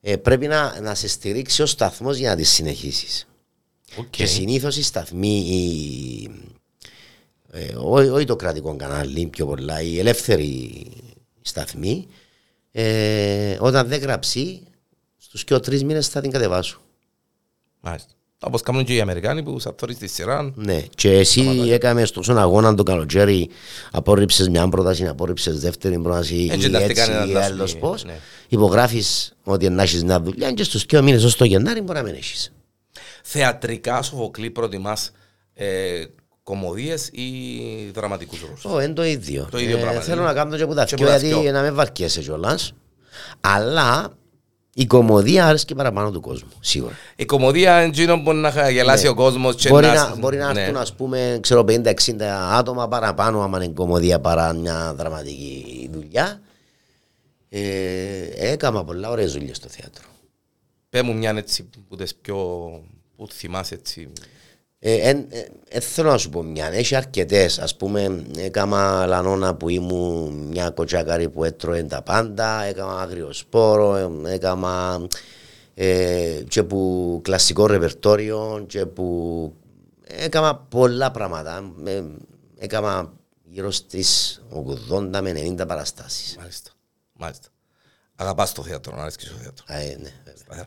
ε, πρέπει να, να σε στηρίξει ο σταθμός για να τη συνεχίσεις. Οκ. Και συνήθως οι σταθμοί, οι, ε, ό- όχι το κρατικό κανάλι, πιο πολλά, οι ελεύθεροι σταθμοί, ε, όταν δεν γράψει, στους και τρεις μήνες θα την κατεβάσουν. Μάλιστα. Όπως κάνουν και οι Αμερικάνοι που θα θωρείς τη σειρά. Ναι, και εσύ έκαμε στον αγώνα το καλοκαίρι, απόρριψες μια πρόταση, απόρριψες δεύτερη πρόταση Έτσι, ή εντάξει, έτσι κανένα ή να σου άλλος πει, πώς. ναι. Υπογράφεις ότι να έχεις μια δουλειά και στους δύο μήνες ως το Γενάρη μπορεί να μην έχεις. Θεατρικά Σοφοκλή προτιμάς ε, κομμωδίες ή δραματικούς ρόλους. Ω, είναι το ίδιο. Το ίδιο Ε, πράγμα, Θέλω ναι. να κάνω και που τα Και δυο, που τα γιατί δυο. να με βαρκέσαι κιόλας. Αλλά η κομμωδία άρεσε και παραπάνω του κόσμου, σίγουρα. Η κομμωδία είναι εκείνο που να γελάσει ο κόσμος και Ναι. Μπορεί να... να, μπορεί να ναι. έρθουν ας πούμε ξέρω 50-60 άτομα παραπάνω άμα είναι κομμωδία παρά μια δραματική δουλειά. Ε, έκανα πολλά ωραίες δουλειές στο θέατρο. Πες μου μια έτσι που τις πιο... που θυμάσαι έτσι. Ε, εν- ε, ε, θέλω να σου πω μια, έχει αρκετές ας πούμε έκανα λανώνα που ήμουν μια κοτσάκαρη που έτρωε τα πάντα έκανα άγριο σπόρο ε, έκανα ε, και που κλασικό ρεπερτόριο και που έκανα πολλά πράγματα ε, έκανα γύρω στις 80 με 90 παραστάσεις Μάλιστα. Μάλιστα. Αγαπάς το θέατρο, να αρέσκεις το θέατρο. Α, ε, ναι, βέβαια.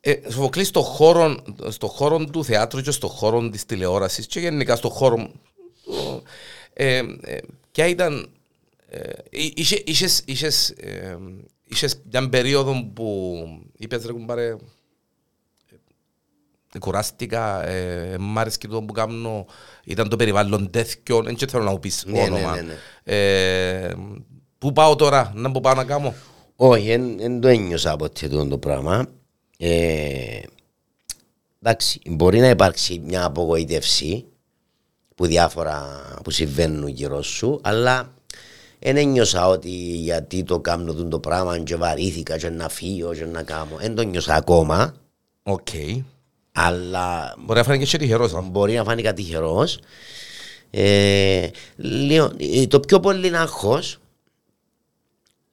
Ε, Σοφοκλής, στο χώρο, στο χώρο του θεάτρου και στο χώρο της τηλεόρασης και γενικά στο χώρο του, ε, ε, ποια ήταν ε, είχε- είχες, είχες, ε, είχες μια περίοδο που είπες ρε κουμπάρε ε, κουράστηκα, ε, μ' άρεσε και το που κάνω ήταν το περιβάλλον τέτοιο, δεν θέλω να μου πεις Ναι, όνομα. ναι, ναι, Ε, πού πάω τώρα, να που πάω να κάνω; Όχι, δεν το ένιωσα από αυτό το πράγμα. Ε, εντάξει, μπορεί να υπάρξει μια απογοήτευση που διάφορα που συμβαίνουν γύρω σου, αλλά δεν ένιωσα ότι γιατί το κάνω τούτο το πράγμα και βαρύθηκα και να φύγω και να κάνω. Δεν το νιώσα ακόμα, Οκ. αλλά Μπορεί να φάνηκε και τυχερός. α. μπορεί να φάνηκα τυχερός. Ε, λίγο, ε, το πιο πολύ άγχος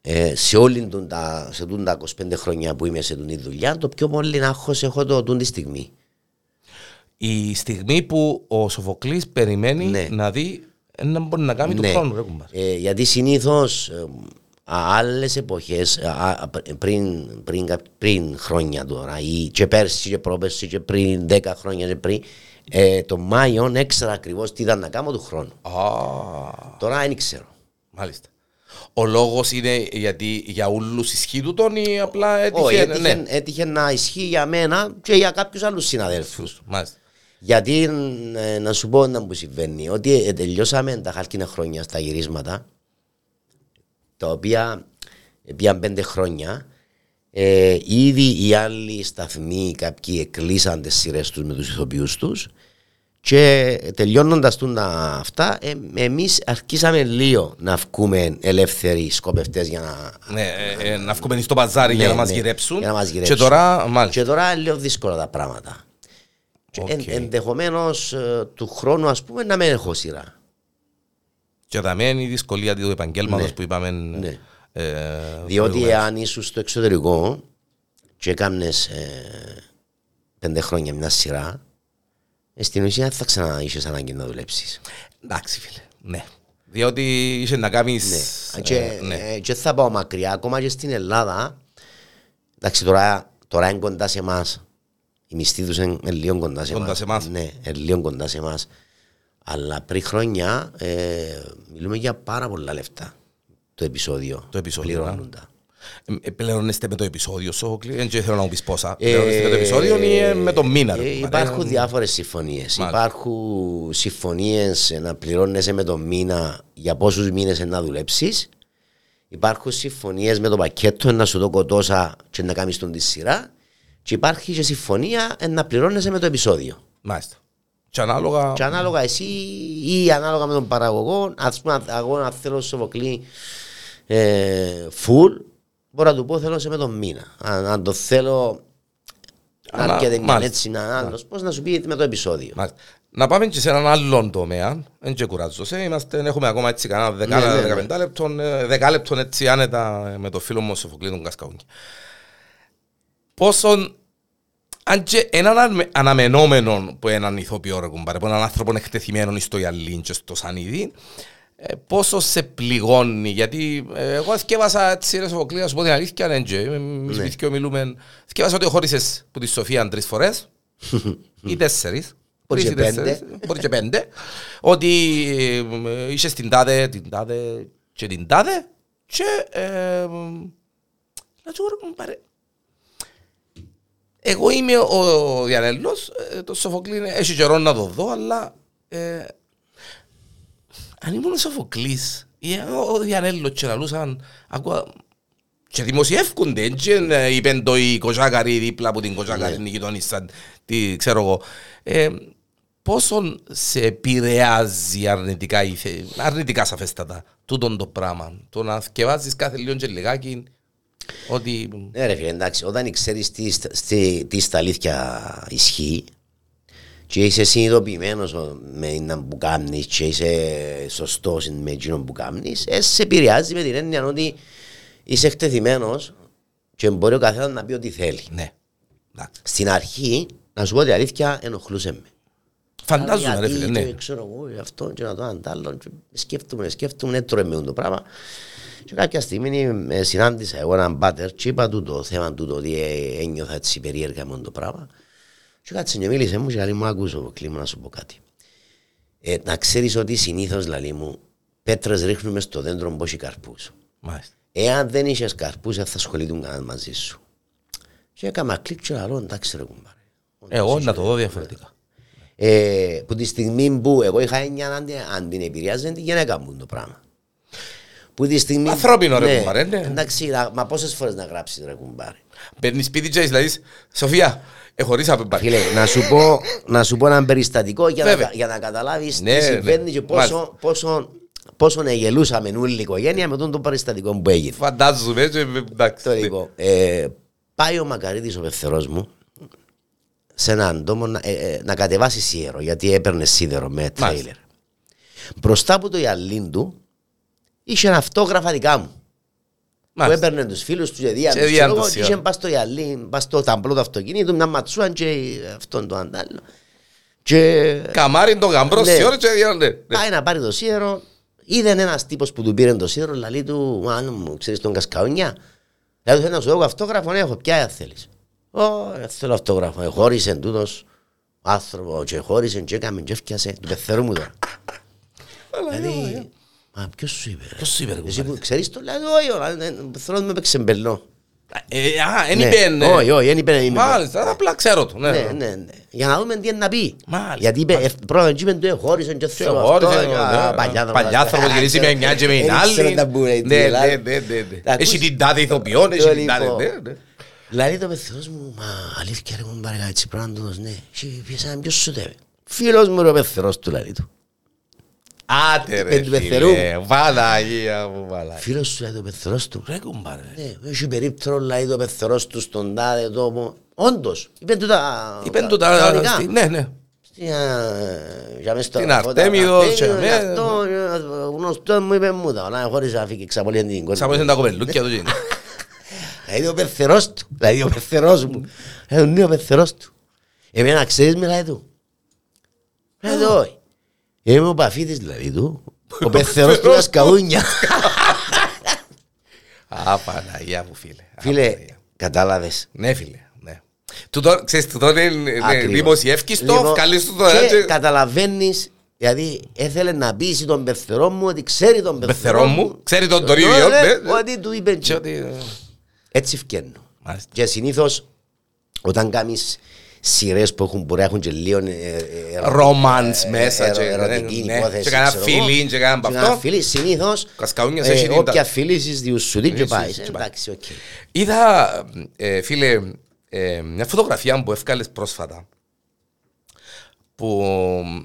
ε, σε όλη τον τα, σε τούν τα 25 χρόνια που είμαι σε την δουλειά, το πιο πολύ άγχος έχω το τούν τη στιγμή. Η στιγμή που ο Σοφοκλής περιμένει Ναι. να δει ε, να μπορεί να κάνει Ναι. το χρόνο. Ρε, κουμπάρε. Ε, γιατί συνήθως άλλες εποχές, πριν, πριν, κά- πριν χρόνια τώρα, ή και πέρσι και πρόπερσι και πριν 10 χρόνια και πριν, ε, το Μάιο έξερα ακριβώς τι ήταν να κάνω του χρόνου. Α, Τώρα δεν ξέρω. μάλιστα. Ο λόγος είναι γιατί για όλους ισχύει του τον ή απλά έτυχε. Όχι, έτυχε, ναι. έτυχε να ισχύει για μένα και για κάποιους άλλους συναδέλφους. Μάλιστα. Γιατί ε, να σου πω να που συμβαίνει, ότι ε, τελειώσαμε τα χάλκινα χρόνια στα γυρίσματα, τα οποία πήγαν πέντε χρόνια. Ε, ήδη οι άλλοι σταθμοί, κάποιοι εκλείσαν τις σειρές τους με τους ηθοποιούς τους. Και τελειώνοντας αυτά, ε, εμείς αρχίσαμε λίγο να βγούμε ελεύθεροι σκοπευτές για να. Ναι, ε, ε, να βγούμε στο παζάρι για Ναι, να μας ναι, γυρέψουν. για να μας Και γυρέψουν. τώρα, μάλιστα. Και τώρα είναι λίγο δύσκολα τα πράγματα. Και Οκ. εν, ενδεχομένω του χρόνου, ας πούμε, να μην έχω σειρά. Και τα μένει η δυσκολία του επαγγέλματος Ναι. που είπαμε. Ναι. ε, Διότι προηγουμένως. αν ήσουν στο εξωτερικό και έκανες πέντε χρόνια μια σειρά, ε, στην ουσία δεν θα ξανά είσαι ανάγκη να δουλέψεις. Εντάξει, φίλε. Ναι. Διότι είσαι να κάνεις. Ναι. και, ε, και θα πάω μακριά, ακόμα και στην Ελλάδα. Εντάξει, τώρα, τώρα είναι κοντά σε εμάς. Οι μισθοί τους είναι, είναι λίγο κοντά σε Κοντά εμάς. σε εμάς. Ναι, είναι λίγο κοντά σε εμάς. Αλλά πριν χρόνια ε, μιλούμε για πάρα πολλά λεφτά. Το επεισόδιο. Το επεισόδιο, Πληρώνοντα. Ε, πληρώνεστε με το επεισόδιο, Σόκλι. Δεν θέλω να μου πεις πόσα. Πληρώνεστε με το επεισόδιο ή ε, με το μήνα. ρε, Ε, κουμπάρε; υπάρχουν διάφορες συμφωνίες. Υπάρχουν συμφωνίες να πληρώνεσαι με το μήνα για πόσους μήνες να δουλέψεις. Υπάρχουν συμφωνίες με το πακέτο να σου δω τόσα και να κάνεις τον τη σειρά. Και υπάρχει και συμφωνία ε, να πληρώνεσαι με το επεισόδιο. Μάλιστα. Και ανάλογα. Και ανάλογα εσύ ή ανάλογα με τον παραγωγό, ας πούμε, εγώ να θέλω Σοφοκλή ε, full, μπορώ να του πω θέλω σε με τον μήνα. Αν, αν το θέλω, Αλλά, αν και δεν είναι μάλιστα. έτσι να άλλος, πώς να σου πει με το επεισόδιο. Μάλιστα. Να πάμε και σε έναν άλλον τομέα. Δεν και κουράζω. Είμαστε, έχουμε ακόμα έτσι κανένα δεκάλα, ναι, ναι. δεκαπεντά λεπτών, ε, δεκάλεπτον έτσι άνετα ε, με το φίλο μου Σοφοκλή τον Κασκαούνκη. Πόσον, αν και έναν ανε- αναμενόμενο που έναν ηθοποιό ρε κουμπάρε, που έναν άνθρωπο εκτεθειμένο στο γυαλίν και στο σανίδι, ε, πόσο σε πληγώνει, γιατί ε, εγώ θυκεύασα έτσι ρε Σοφοκλή, να σου πω την αλήθεια, ναι, και, εμείς ναι. και μιλούμε, θυκεύασα ότι χώρισες που τη Σοφία τρεις φορές, ή τέσσερις, Μπορεί τρεις ή και πέντε. τέσσερις, μπορεί και πέντε, ότι ε, είσαι στην τάδε, την τάδε και την τάδε και ε, να σου πω ρε κουμπάρε, εγώ είμαι ο Διανέλος, ε, το Σοφοκλή είναι- έχει καιρό να το δω, αλλά ε, αν ήμουν ο Σοφοκλής ή ο- ο Διανέλος και λαλούσαν, ακούω, και δημοσιεύκονται, και ε, είπεν το η Κοζάκαρη δίπλα από την Κοζάκαρη ναι. γειτονίσσα, τι ξέρω εγώ. Ε, πόσο σε επηρεάζει αρνητικά, η θε- αρνητικά σαφέστατα, τούτον το πράγμα, το να θκευάζεις κάθε λίγο και λιγάκι, ότι... Ναι, ρε φίλε, εντάξει, όταν ξέρεις τι, στα- στη- τι στα αλήθεια ισχύει και είσαι συνειδητοποιημένος με να που κάνεις και είσαι σωστός με εκείνο που κάνεις, ε, σε επηρεάζει με την έννοια ότι είσαι εκτεθειμένος και μπορεί ο καθένας να πει ό,τι θέλει. Ναι. Εντάξει. Στην αρχή, να σου πω την αλήθεια, ενοχλούσε με. Φαντάζομαι, ρε Γιατί, φίλε, ναι. και ξέρω εγώ, γι' αυτό και να το αν τ' άλλο, και σκέφτομαι, σκέφτομαι, έτρωε με το πράγμα. Και κάποια στιγμή ε, συνάντησα εγώ έναν πάτερ και είπα του το θέμα του το ότι ε, ένιωθα έτσι περίεργα με το πράγμα. Και κάτσε και μίλησε μου και λέει μου ακούσω από κλίμα να σου πω κάτι. Ε, να ξέρεις ότι συνήθως λαλή μου πέτρες ρίχνουμε στο δέντρο που έχει καρπούς. Μάλιστα. Εάν δεν είχες καρπούς δεν θα ασχοληθούν κανένα μαζί σου. Και έκανα κλικ και λέω εντάξει ρε κουμπάρε. Εγώ να το δω διαφορετικά. Ε, που τη στιγμή που εγώ είχα έννοια αν, την- αν την επηρεάζει τη γυναίκα μου το πράγμα. Που τη στιγμή... Ανθρώπινο, ρε κουμπάρε, ναι. Εντάξει, να- μα πόσες φορές να γράψεις ρε κουμπάρε. Παίρνεις σπίτι και δηλαδή, Σοφία, εχωρίσαμε πάλι. Φίλε, να σου πω, να σου πω ένα περιστατικό για, Βέβαια. να, για να καταλάβεις Ναι, τι συμβαίνει ναι. και πόσο, πόσο, πόσο εγελούσαμε όλη η οικογένεια με τον το περιστατικό που έγινε. Φαντάζομαι, και, εντάξει. Το λοιπόν, ε, πάει ο Μακαρίτης ο πεθερός μου σε έναν τόμο να, ε, ε, να κατεβάσει σίδερο γιατί έπαιρνε σίδερο με τρέιλερ. Μπροστά από το γυαλί του είχε αυτόγραφα δικά μου. Που Μάλιστα. έπαιρνε τους φίλους τους και διά Και τους, διά ξέρω εγώ, τους, και yeah. είχε πας στο γυαλί, πας στο ταμπλό του αυτοκίνητου, μια ματσούαν και αυτόν το αντάλλο. Και Καμάρι το γαμπρό Ναι. σε ώρα και διάνε. πάει να πάρει το σίδερο, είδε ένας τύπος που του πήρε το σίδερο, λαλεί του, μάλλον μου, ξέρεις τον Κασκαούνια. Λέει του, θέλω να σου δω αυτόγραφο, ναι, έχω, ποια θέλεις. Ω, δεν θέλω αυτόγραφο, ε, χώρισε τούτος άνθρωπο και χώρισε και έκαμε και έφτιασε του πεθερού μου τώρα. Δηλαδή, μα ποιος σου είπε. ρε; Ποιος σου είπε, ρε, Εσύ κουμπάρε; που ξέρεις το, λέει, όχι, όχι, ο πεθερός μου έπαιξε μπελό. Ε, Α, δεν Ναι. είπε. ναι. Όχι, όχι, δεν είπε, δεν είπε. Μάλιστα, απλά ξέρω το. ναι. Ναι, ναι, ναι. Για να δούμε τι είναι να πει. Μάλιστα. Γιατί είπε, ε, πρώτα εκεί είπε του, ε, χώρισαν και θέλω χώρισαν, αυτό, ναι, και, ναι. α, παλιά Παλιάνθρωπος, γυρίσει με μια και με την Δεν άλλη. ήξερε τα μπουρέ, Ναι, τι, ναι, δηλαδή. ναι, ναι, ναι. Τα ακούς- Έχει την τάδε ηθοποιόν, έχει Το την τάδε. λοιπόν. ναι, ναι. Δηλαδή το πεθερός μου, μα αλήθεια ρε μου πάρε κάτι πράγμα του, ναι. Και πιέσαμε ποιος σου τέβε. Φίλος μου ρε ο πεθερός του λέει του. Άτε Με ρε του πεθερού. φίλε, Παναγία μου Παναγία. Φίλος σου λέει το πεθερός του. Ρε κουμπάρε. Ναι, έχει περίπτωρο λέει το πεθερός του στον τάδε τόπο. Όντως, είπε του τα... Είπεν του τα... κανονικά. στη- Ναι, ναι. Στην, α, για μες στο- Στην Αρτέμιδος, Αρτέμιδος, και με- αυτό, ε, γνωστός μου είπε μου τα, να χωρίς να φύγει ξαπολύει την κόρη. Σαν τα κοπελούκια του γίνει. Δηλαδή ο πεθερός του, δηλαδή ο πεθερός μου. Ε, ναι ο πεθερός του. Εμένα ξέρεις μιλάει του. Λέει του όχι. Είμαι ο παφίτης δηλαδή του. Ο πεθερός του Ασκαούνια. Α, Παναγία μου φίλε. Α, Φίλε, Παναγία. κατάλαβες. Ναι φίλε, ναι. Τούτο, ξέρεις, τούτο είναι ναι, Ακριβώς. δημοσιεύκεις το, Λοιπόν, βγάλεις του το Και έτσι. καταλαβαίνεις, δηλαδή έθελε να πείσει τον πεθερό μου ότι ξέρει τον πεθερό Πεθερό μου, ξέρει τον τον ίδιο, Ναι, ναι, ναι. Ότι του είπε Και ότι... Έτσι φκαίνω. Μάλιστα. Και συνήθως όταν κάνεις σειρές που έχουν, μπορεί να έχουν και λίγο ε, ε, Romance ε, μέσα ε, και- ερωτική ναι, υπόθεση. και κανένα ξέρω εγώ. feeling και κανένα απ' Και αυτό. feeling, συνήθως Κασκαούνιας ε, έχει την- όποια φίλησης διουσουδί και Εσύ, πάει. και Ε, πάει. Εντάξει, οκ. Είδα, ε, φίλε, ε, μια φωτογραφία που έφκαλες πρόσφατα που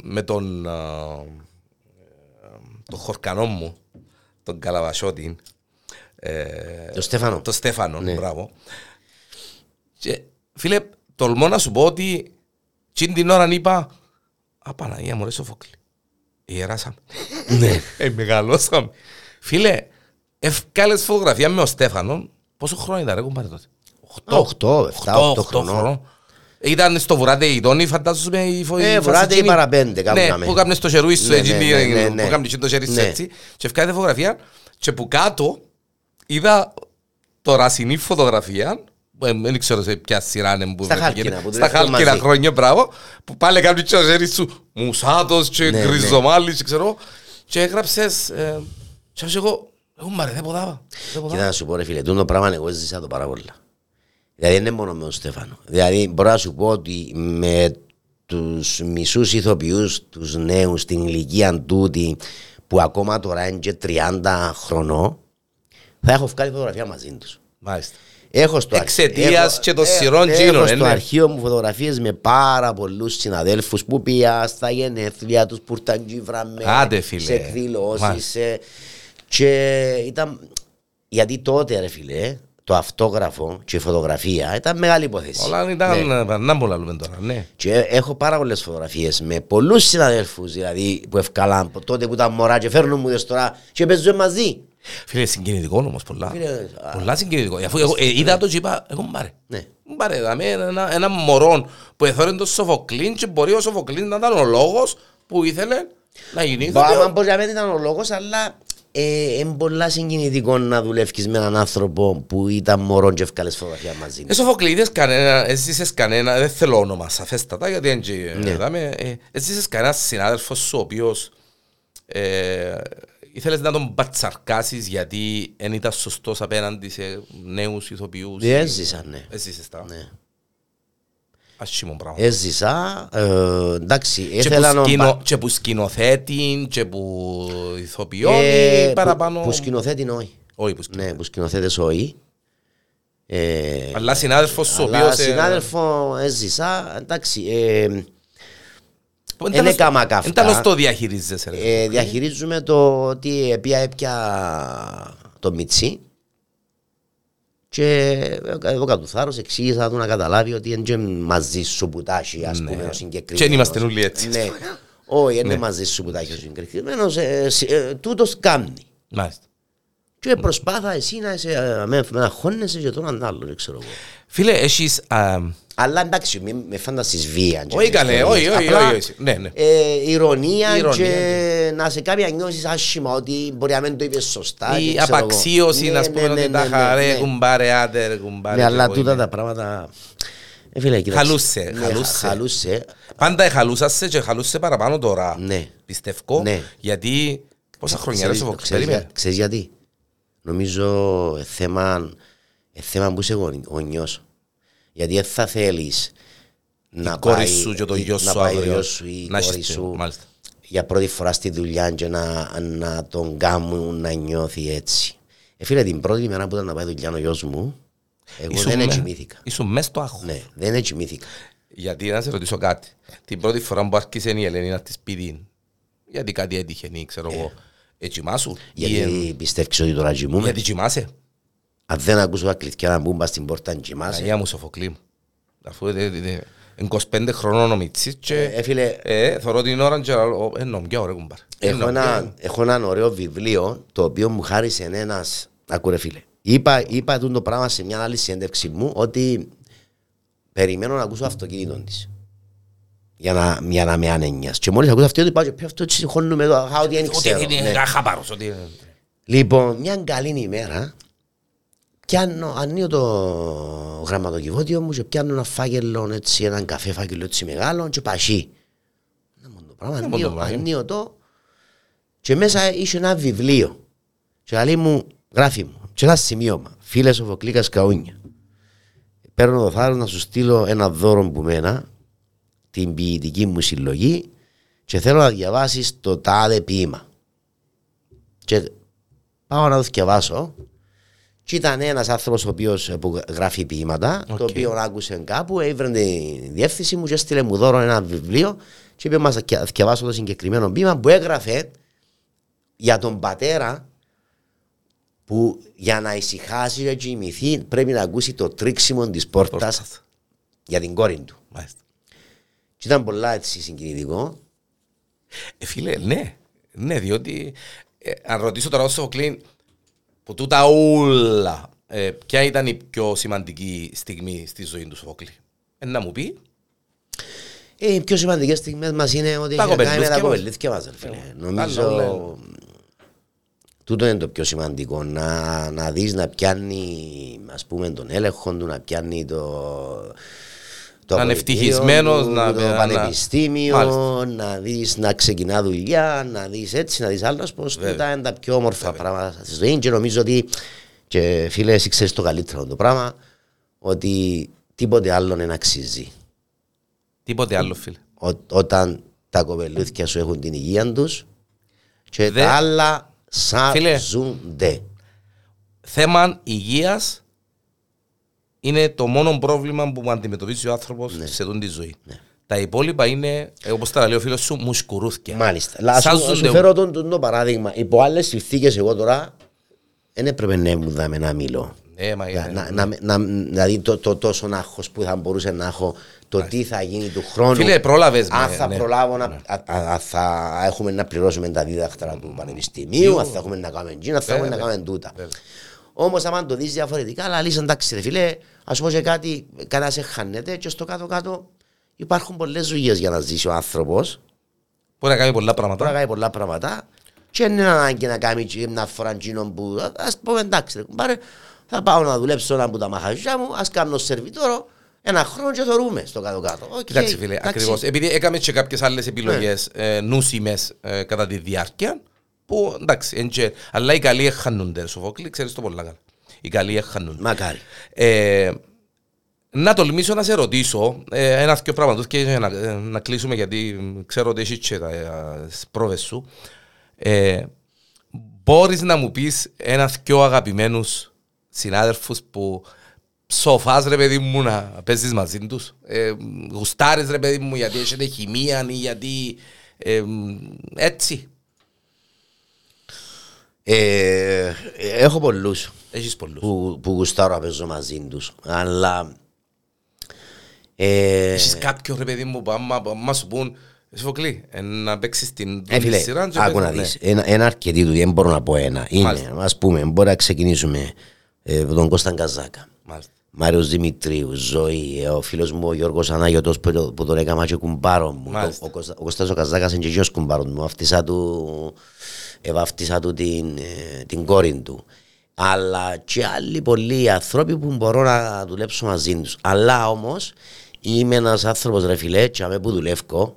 με τον, ε, ε, τον χορκανό μου, τον Καλαβασιώτη, ε, Το Στέφανο. το Στέφανο, Ναι. μπράβο. Και, φίλε, τολμώ να σου πω ότι τσιν την ώρα είπα «Α, Παναγία μου, ρε Σοφόκλη, ιεράσαμε». Ναι. Ε, μεγαλώσαμε. Φίλε, ευκάλες φωτογραφία με ο Στέφανο. Πόσο χρόνο ήταν ρε κουμπάρε τότε; Α, οχτώ, εφτά, οχτώ χρονών. Ήταν στο βουράτε η Τόνη, φαντάζομαι η φo- η Ε, φάση βουράτε ή εκείνη. παραπέντε, κάπου Ναι, κάμε. που έκαμνε στο χερούι σου Ναι, έτσι, ναι, τι- ναι, ναι, ναι. που έκαμνε το χέρι σου Ναι. έτσι. Και ευκάλες φωτογραφία και που κάτω είδα το ρασινή φωτογραφία που, ε, δεν ξέρω σε ποια σειρά είναι που Στα με χάλκινα, πήγαινε. που Στα δουλεύουν χάλκινα μαζί. χρόνια, μπράβο, που πάλι κάνει το χέρι σου μουσάτος και Ναι, ναι. γκριζομάλι και ξέρω και έγραψες ε, και άκουσα εγώ, εγώ μαρε, δεν ποδάβα. δεν Κοίτα ποδάβα». να σου πω ρε φίλε, τούτο πράγμα εγώ ζήσα το πάρα πολλά. Δηλαδή δεν είναι μόνο με τον Στέφανο. Δηλαδή μπορώ να σου πω ότι με τους μισούς ηθοποιούς, τους νέους στην ηλικία τούτη που ακόμα τώρα είναι και 30 χρονών θα έχω βγάλει φωτογραφία μαζί τους. Μάλιστα. Έχω στο Εξαιτίας έχω- και των ε, σειρών έχω τζίνων, στο ε, ναι. αρχείο μου φωτογραφίες με πάρα πολλούς συναδέλφους που πήγα στα γενέθλια τους που ήρθαν και βράμε Άντε, φίλε. σε εκδηλώσεις Μάλιστα. σε... και ήταν γιατί τότε ρε φίλε το αυτόγραφο και η φωτογραφία ήταν μεγάλη υπόθεση. Όλα ήταν, Ναι. ε, να μπορούμε να λέμε τώρα, ναι. Και έχω πάρα πολλές φωτογραφίες με πολλούς συναδέλφους δηλαδή, που ευκάλαν από τότε που ήταν μωρά και φέρνουν μου δες τώρα και παίζουν μαζί. Φίλε, συγκινητικό όμως πολλά. Φίλε, α, Πολλά συγκινητικό. Αφού εγώ ε, είδα το και είπα, εγώ μπάρε. Ναι. Μπάρε, δαμε ένα, ένα μωρό που εθώρεν το Σοφοκλίν και μπορεί ο Σοφοκλίν να ήταν ο λόγος που ήθελε να γίνει Μπα, ηθοποιός. μα μπορεί να μην ήταν ο λόγος, αλλά ε, είναι πολλά συγκινητικό να δουλεύει με έναν άνθρωπο που ήταν μωρό και ευκάλε φωτογραφία μαζί. Ε, Σοφοκλείδες κανένα, έζησες κανένα, δεν θέλω όνομα σαφέστατα γιατί δεν και- Ναι. δάμε, ε, έζησες κανένας συνάδελφος σου ο οποίος ε, ήθελες να τον πατσαρκάσεις γιατί δεν ήταν σωστός απέναντι σε νέους ηθοποιούς. Ε, Έζησα, ναι. Έζησες τα. Ναι. Ασχήμον πράγμα. Έζησα, ε, εντάξει, Και ήθελα που, να... σκηνο, και που σκηνοθέτην και που ηθοποιών Ε, ή που- παραπάνω; Που σκηνοθέτη όχι. Όχι που σκηνοθέτην. Ναι, που σκηνοθέτες όχι. Ε, Αλλά συνάδελφος σου ο αλλά οποίος... ε, συνάδελφο έζησα, εντάξει, ε, εν δεν τέλος- έκαμα καύκα. εν τέλος το διαχειρίζεσαι. ρε. ε, διαχειρίζουμε το ότι πια έπια το Μιτσί και εγώ κατ' του θάρρος εξήγησα του να καταλάβει ότι είναι και μαζί σου που τάχει ας Ναι. πούμε ο συγκεκριμένος. Και εν είμαστε όλοι έτσι. Ναι. Όχι, είναι μαζί σου που τα έχεις συγκεκριμένος, ε, σ- ε, τούτος κάνει. Μάλιστα. Και προσπάθα εσύ να είσαι, ε, με, με αγχώνεσαι και τον άλλο, δεν ξέρω εγώ. Φίλε, έχεις... α, Αλλά εντάξει, μην με φανταστείς βία. και Όχι καλέ, ιστορίες. όχι, όχι, Απλά, όχι, όχι. Ναι, ναι. ε, ηρωνία, Ηρωνία, και να σε κάνει να νιώσεις άσχημα ότι μπορεί να μην το είπες σωστά. και Η ξέρω εγώ. απαξίωση, Ναι, να ναι, πούμε ναι, ότι τα ναι, χαρέ, ναι. κουμπάρε, άντε ρε, κουμπάρε. Ναι, και αλλά εγώ τούτα είμαι. τα πράγματα... Ε, φίλε, κοίταξε. Χαλούσε, Ναι, χαλούσε. χα- Χαλούσε. Πάντα εχαλούσασαι και εχαλούσε παραπάνω τώρα. Ναι. Πιστεύω. Ναι. Γιατί πόσα χρόνια ρε Ξέρεις- στο Fox, ξέρεις περίμενε. για- Ξέρεις γιατί; Νομίζω ε, θέμα, ε, θέμα που είσαι γονι- γονιός. Γιατί δεν θα θέλεις να κόρη πάει, σου και το η- γιο να σου πάει ο αύριο γιος σου ή η να κόρη έχεις σου μάλιστα. για πρώτη φορά στη δουλειά και να, να τον κάνουν να νιώθει έτσι. Ε, φίλε, την πρώτη μέρα που ήταν να πάει δουλειά ο γιος μου, εγώ Ήσουν δεν με- ετσιμήθηκα. Ήσουν μες στο άγχος. Ναι, δεν ετσιμήθηκα. Γιατί να σε ρωτήσω κάτι. Την πρώτη φορά που άρχισε η Ελένη να της σπίτι, γιατί κάτι έτυχε, ή ξέρω εγώ, έτσι μάσου. Ή, ε, Γιατί πιστεύεις ότι τώρα κοιμούμαι. Γιατί κοιμάσαι. Αν δεν ακούσω τα κλειδιά να μπουν πας στην πόρτα να κοιμάσαι. Αγία μου Σοφοκλή μου. Αφού ε, ε, ε, είναι 25 χρονών ο Μιτσής και Ε, φίλε, ε, θωρώ την ώρα και λέω, ε, νομιά ωραία κουμπάρ. Έχω ένα, έχω ένα ωραίο βιβλίο το οποίο μου χάρισε ένα. Ακούρε φίλε. Είπα, είπα τούτο το πράγμα σε μια άλλη συνέντευξη μου ότι περιμένω να ακούσω αυτοκίνητο της. Για να, για να με ανένιας. Και μόλις ακούσω αυτό, ότι πάω και πει αυτό έτσι χώνουμε εδώ, χα, ότι δεν Ότι ξέρω. είναι Ναι. χαπάρος, ότι είναι... Λοιπόν, μια καλή ημέρα, πιάνω, ανοίγω το γραμματοκιβώτιο μου και πιάνω ένα φάκελο, έτσι, έναν καφέ φάκελο έτσι μεγάλο και πασί. Να μου το πράγμα, Να μου το ανοίγω, πράγμα. ανοίγω το και μέσα είχε ένα βιβλίο. Και λέει μου, γράφει μου, και ένα σημείωμα, φίλες Σοφοκλίκας Καούνια. Παίρνω το θάρρος να σου στείλω ένα δώρο που μένα, την ποιητική μου συλλογή και θέλω να διαβάσεις το τάδε ποίημα. Και πάω να το διαβάσω. Και ήταν ένας άνθρωπος ο οποίος που γράφει ποίηματα, το Οκ. οποίο άκουσε κάπου, έβρε τη διεύθυνση μου και έστειλε μου δώρο ένα βιβλίο και είπε μα διαβάσω το συγκεκριμένο ποίημα που έγραφε για τον πατέρα που για να ησυχάσει και κοιμηθεί πρέπει να ακούσει το τρίξιμο της πόρτας Πόρτας. για την κόρη του. Μάλιστα. Και ήταν πολλά έτσι συγκινητικό. Ε, φίλε, ναι. Ναι, διότι ε, αν ρωτήσω τώρα στο Σοφοκλή, που τούτα όλα, ε, ποια ήταν η πιο σημαντική στιγμή στη ζωή του Σοφοκλή; Ε, να μου πει, Ε, οι πιο σημαντικές στιγμές μας είναι ότι Τα έχει να κάνει με τα κοπελούθκια μας. κοπελούθκια μας. ρε φίλε. άλλο Νομίζω λένε. τούτο είναι το πιο σημαντικό. Να, να δεις να πιάνει ας πούμε τον έλεγχο του, να πιάνει το... το Να είναι απολυτήριο ευτυχισμένος, του, να- το να- πανεπιστήμιο, Μάλιστα. να δεις να ξεκινά δουλειά, να δεις έτσι, να δεις άλλος πως Βέβαια. τούτα είναι τα πιο όμορφα πράγματα στη ζωής και νομίζω ότι και φίλε εσύ ξέρεις το καλύτερο το πράγμα ότι τίποτε άλλο δεν αξίζει τίποτε άλλο, φίλε. Ό- όταν τα κοπελούθια σου έχουν την υγεία τους και Δε- τα άλλα Φίλε. σάζονται. θέμα υγείας είναι το μόνο πρόβλημα που αντιμετωπίζει ο άνθρωπος Ναι. σε αυτή τη ζωή. Τα υπόλοιπα είναι, όπως τα λέει ο φίλος σου, μουσκουρούθια. Μάλιστα. Αλλά σου, Σάζονται- σου φέρω τον, τον, το παράδειγμα. Υπό άλλες συνθήκες εγώ τώρα δεν έπρεπε να μου δάμε να μιλώ. Ναι, μα Να, είναι- να, να, να, δηλαδή το, το τόσο άγχος που θα μπορούσε να έχω το τι θα γίνει του χρόνου. Φίλε, πρόλαβες με, Αν θα ναι. προλάβω να α, α, α, θα έχουμε να πληρώσουμε τα δίδακτρα του πανεπιστημίου, αν θα έχουμε να κάνουμε τζίνα, αν θα έχουμε να Βέβαια. κάνουμε τούτα. Βέβαια. Όμως, άμα το δεις διαφορετικά, αλλά λύσαν εντάξει, ρε φίλε, ας πω και κάτι, κανένα σε χάνεται, και στο κάτω-κάτω υπάρχουν πολλές δουλειές για να ζήσει ο άνθρωπος. Μπορεί να κάνει πολλά Μπορεί να πράγματα. κάνει πολλά πράγματα, και δεν είναι ανάγκη να κάνει και μια φορά τζίνο που. Α πούμε εντάξει, ρε, κουμπάρε, θα πάω να δουλέψω ένα από τα μαγαζιά μου, ας κάνω σερβιτόρο ένα χρόνο και θωρούμε στο κάτω-κάτω. Οκ, Κοιτάξτε, φίλε, εντάξει. ακριβώς. Επειδή έκαμε και κάποιες άλλες επιλογές Ναι. ε, νούσιμε ε, κατά τη διάρκεια, που εντάξει, εν και- αλλά οι καλοί εχανούνται. Σοφόκλη, ξέρεις το πολλά καλά. Οι καλοί εχανούνται. Μακάρι. Ε, να τολμήσω να σε ρωτήσω ε, ένα δύο πράγματα και να, ε, να κλείσουμε γιατί ξέρω ότι έχεις και τα ε, πρόβες σου. Ε, μπορείς να μου πεις ένας δυο αγαπημένους συνάδελφους που σοφάς ρε παιδί μου να παίζεις μαζί τους; Ε, γουστάρεις ρε παιδί μου γιατί έχετε χημεία ή γιατί ε, έτσι. Ε, έχω πολλούς Έχεις πολλούς. που, που γουστάρω να παίζω μαζί τους. Αλλά. Ε, Έχεις κάποιον ρε παιδί μου που άμα, άμα σου πούν Σοφοκλή, ε, να παίξεις την Ε, φίλε, σειρά και άκου να παίζουν, δεις. Ένα, ένα αρκετή του, δεν μπορώ να πω ένα. Είναι, Μάλιστα. ας πούμε, μπορεί να ξεκινήσουμε ε, με τον Κώσταν Καζάκα. ναι. Μάλιστα. Μάριος Δημητρίου, Ζωή, ε, ο φίλος μου ο Γιώργος Ανάγιωτος που, το- που τον έκανα και κουμπάρο μου. Μάλιστα. Το- Ο, Κώστα- ο Κώστας ο Καζάκας είναι και γιος κουμπάρο μου. Βαφτίσα του, ε, βαφτίσα του την, ε, την κόρη του. Αλλά και άλλοι πολλοί άνθρωποι που μπορώ να δουλέψω μαζί τους. Αλλά όμως είμαι ένας άνθρωπος ρε φιλέ και αμέ που δουλεύω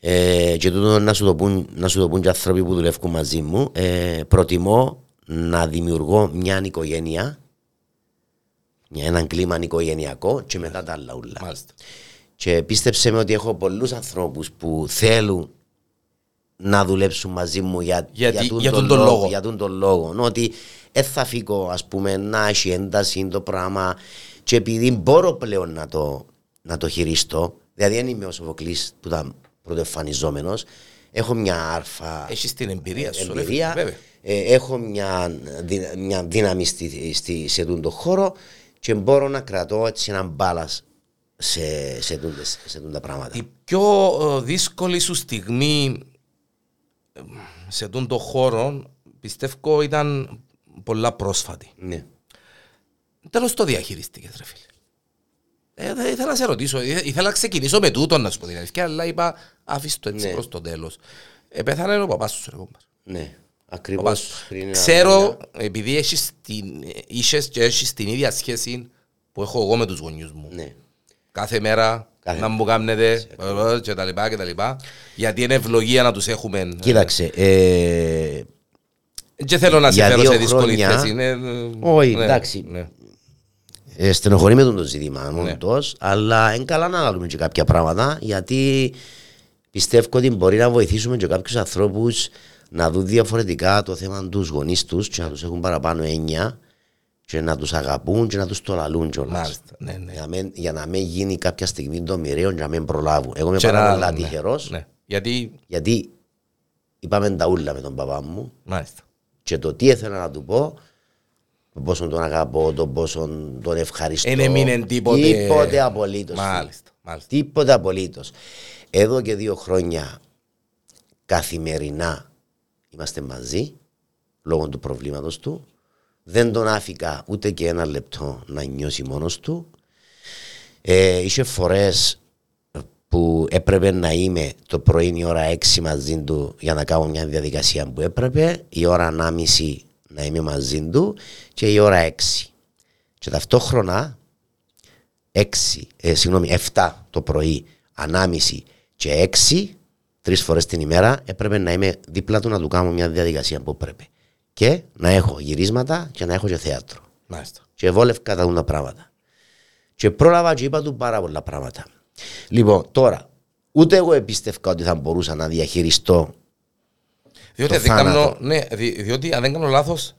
ε, και τούτο να σου, το πούν, να σου το πούν και άνθρωποι που δουλεύουν μαζί μου ε, προτιμώ να δημιουργώ μια οικογένεια μια, έναν κλίμα οικογενειακό και μετά τα άλλα ούλα. Μάλιστα. Και πίστεψε με ότι έχω πολλούς ανθρώπους που θέλουν να δουλέψουν μαζί μου για, Γιατί- τούν για τον τούν τον λόγο. Για τούν τον λόγο. Ότι δεν θα φύγω ας πούμε να έχει ένταση το πράγμα και επειδή μπορώ πλέον να το, να το χειριστώ, δηλαδή δεν είμαι ο Σοφοκλής που ήταν πρωτοεμφανιζόμενος, έχω μια άρφα Έχεις την εμπειρία σου, ρε εμπειρία, φίλε, βέβαια. ε, έχω μια, δυ- μια δύναμη στη, στη, σε τον χώρο και μπορώ να κρατώ έτσι έναν μπάλας σε, σε, τούντες- σε τούντα πράγματα. Η πιο ε, δύσκολη σου στιγμή ε, σε αυτόν τον χώρο πιστεύω ήταν πολλά πρόσφατη. Ναι. Τέλος το διαχειριστήκες ρε φίλε. Ε, δεν ήθελα να σε ρωτήσω, Ήθε- ήθελα να ξεκινήσω με τούτο να σου πω την αλήθεια, αλλά είπα αφήστε το έτσι Ναι. προς το τέλος. Ε, πέθανε ο παπάς σου ρε κόμπαρ. Ναι. Ο Ακριβώς. παπάς σου. πριν ένα Ξέρω, μήνα. επειδή έχεις την, είχες και έχεις την ίδια σχέση που έχω εγώ με τους γονιούς μου. Ναι. Κάθε μέρα Κάθε να μου κάνετε ε, και τα λοιπά και τα λοιπά. Γιατί είναι ευλογία να τους έχουμε. ε, Κοίταξε, ε, Και θέλω να σε Για φέρω δύο σε δύσκολη χρόνια- θέση. Ναι, ε, Όχι, ναι, εντάξει. ναι. ε, στενοχωρεί με τον το ζήτημα Ναι. όντως, αλλά είναι καλά να αναλύουμε και κάποια πράγματα γιατί πιστεύω ότι μπορεί να βοηθήσουμε και κάποιους ανθρώπους να δουν διαφορετικά το θέμα τους γονείς τους και να τους έχουν παραπάνω έννοια και να τους αγαπούν και να τους το λαλούν κιόλας. Μάλιστα. Ναι, ναι. Για, να μην, για να μην γίνει κάποια στιγμή το μοιραίο και να μην προλάβουν. Εγώ είμαι Και πάρα να- πολλά ναι, τυχερός ναι. Γιατί. γιατί είπαμε τα ούλα με τον παπά μου Μάλιστα. και το τι ήθελα να του πω, το πόσο τον αγαπώ, το πόσο τον ευχαριστώ. Εν έμεινε τίποτε- Τίποτε απολύτως. Μάλιστα. Μάλιστα. Τίποτε απολύτως. Εδώ και δύο χρόνια καθημερινά είμαστε μαζί λόγω του προβλήματος του. Δεν τον άφηκα ούτε και ένα λεπτό να νιώσει μόνος του. Ε, είχε φορές που έπρεπε να είμαι το πρωί η ώρα 6 μαζί του για να κάνω μια διαδικασία που έπρεπε, η ώρα 1.30 να είμαι μαζί του και η ώρα 6. Και ταυτόχρονα 6, ε, συγγνώμη, 7 το πρωί, ανάμιση και 6, τρεις φορές την ημέρα, έπρεπε να είμαι δίπλα του να του κάνω μια διαδικασία που έπρεπε. Και να έχω γυρίσματα και να έχω και θέατρο. Μάλιστα. Και βόλευκα τα τα πράγματα. Και πρόλαβα και είπα του πάρα πολλά πράγματα. Λοιπόν, τώρα, ούτε εγώ εμπίστευκα ότι θα μπορούσα να διαχειριστώ. Διότι, Το αν δεν κάνω, θάνατο. ναι, δι- διότι αν δεν κάνω λάθος,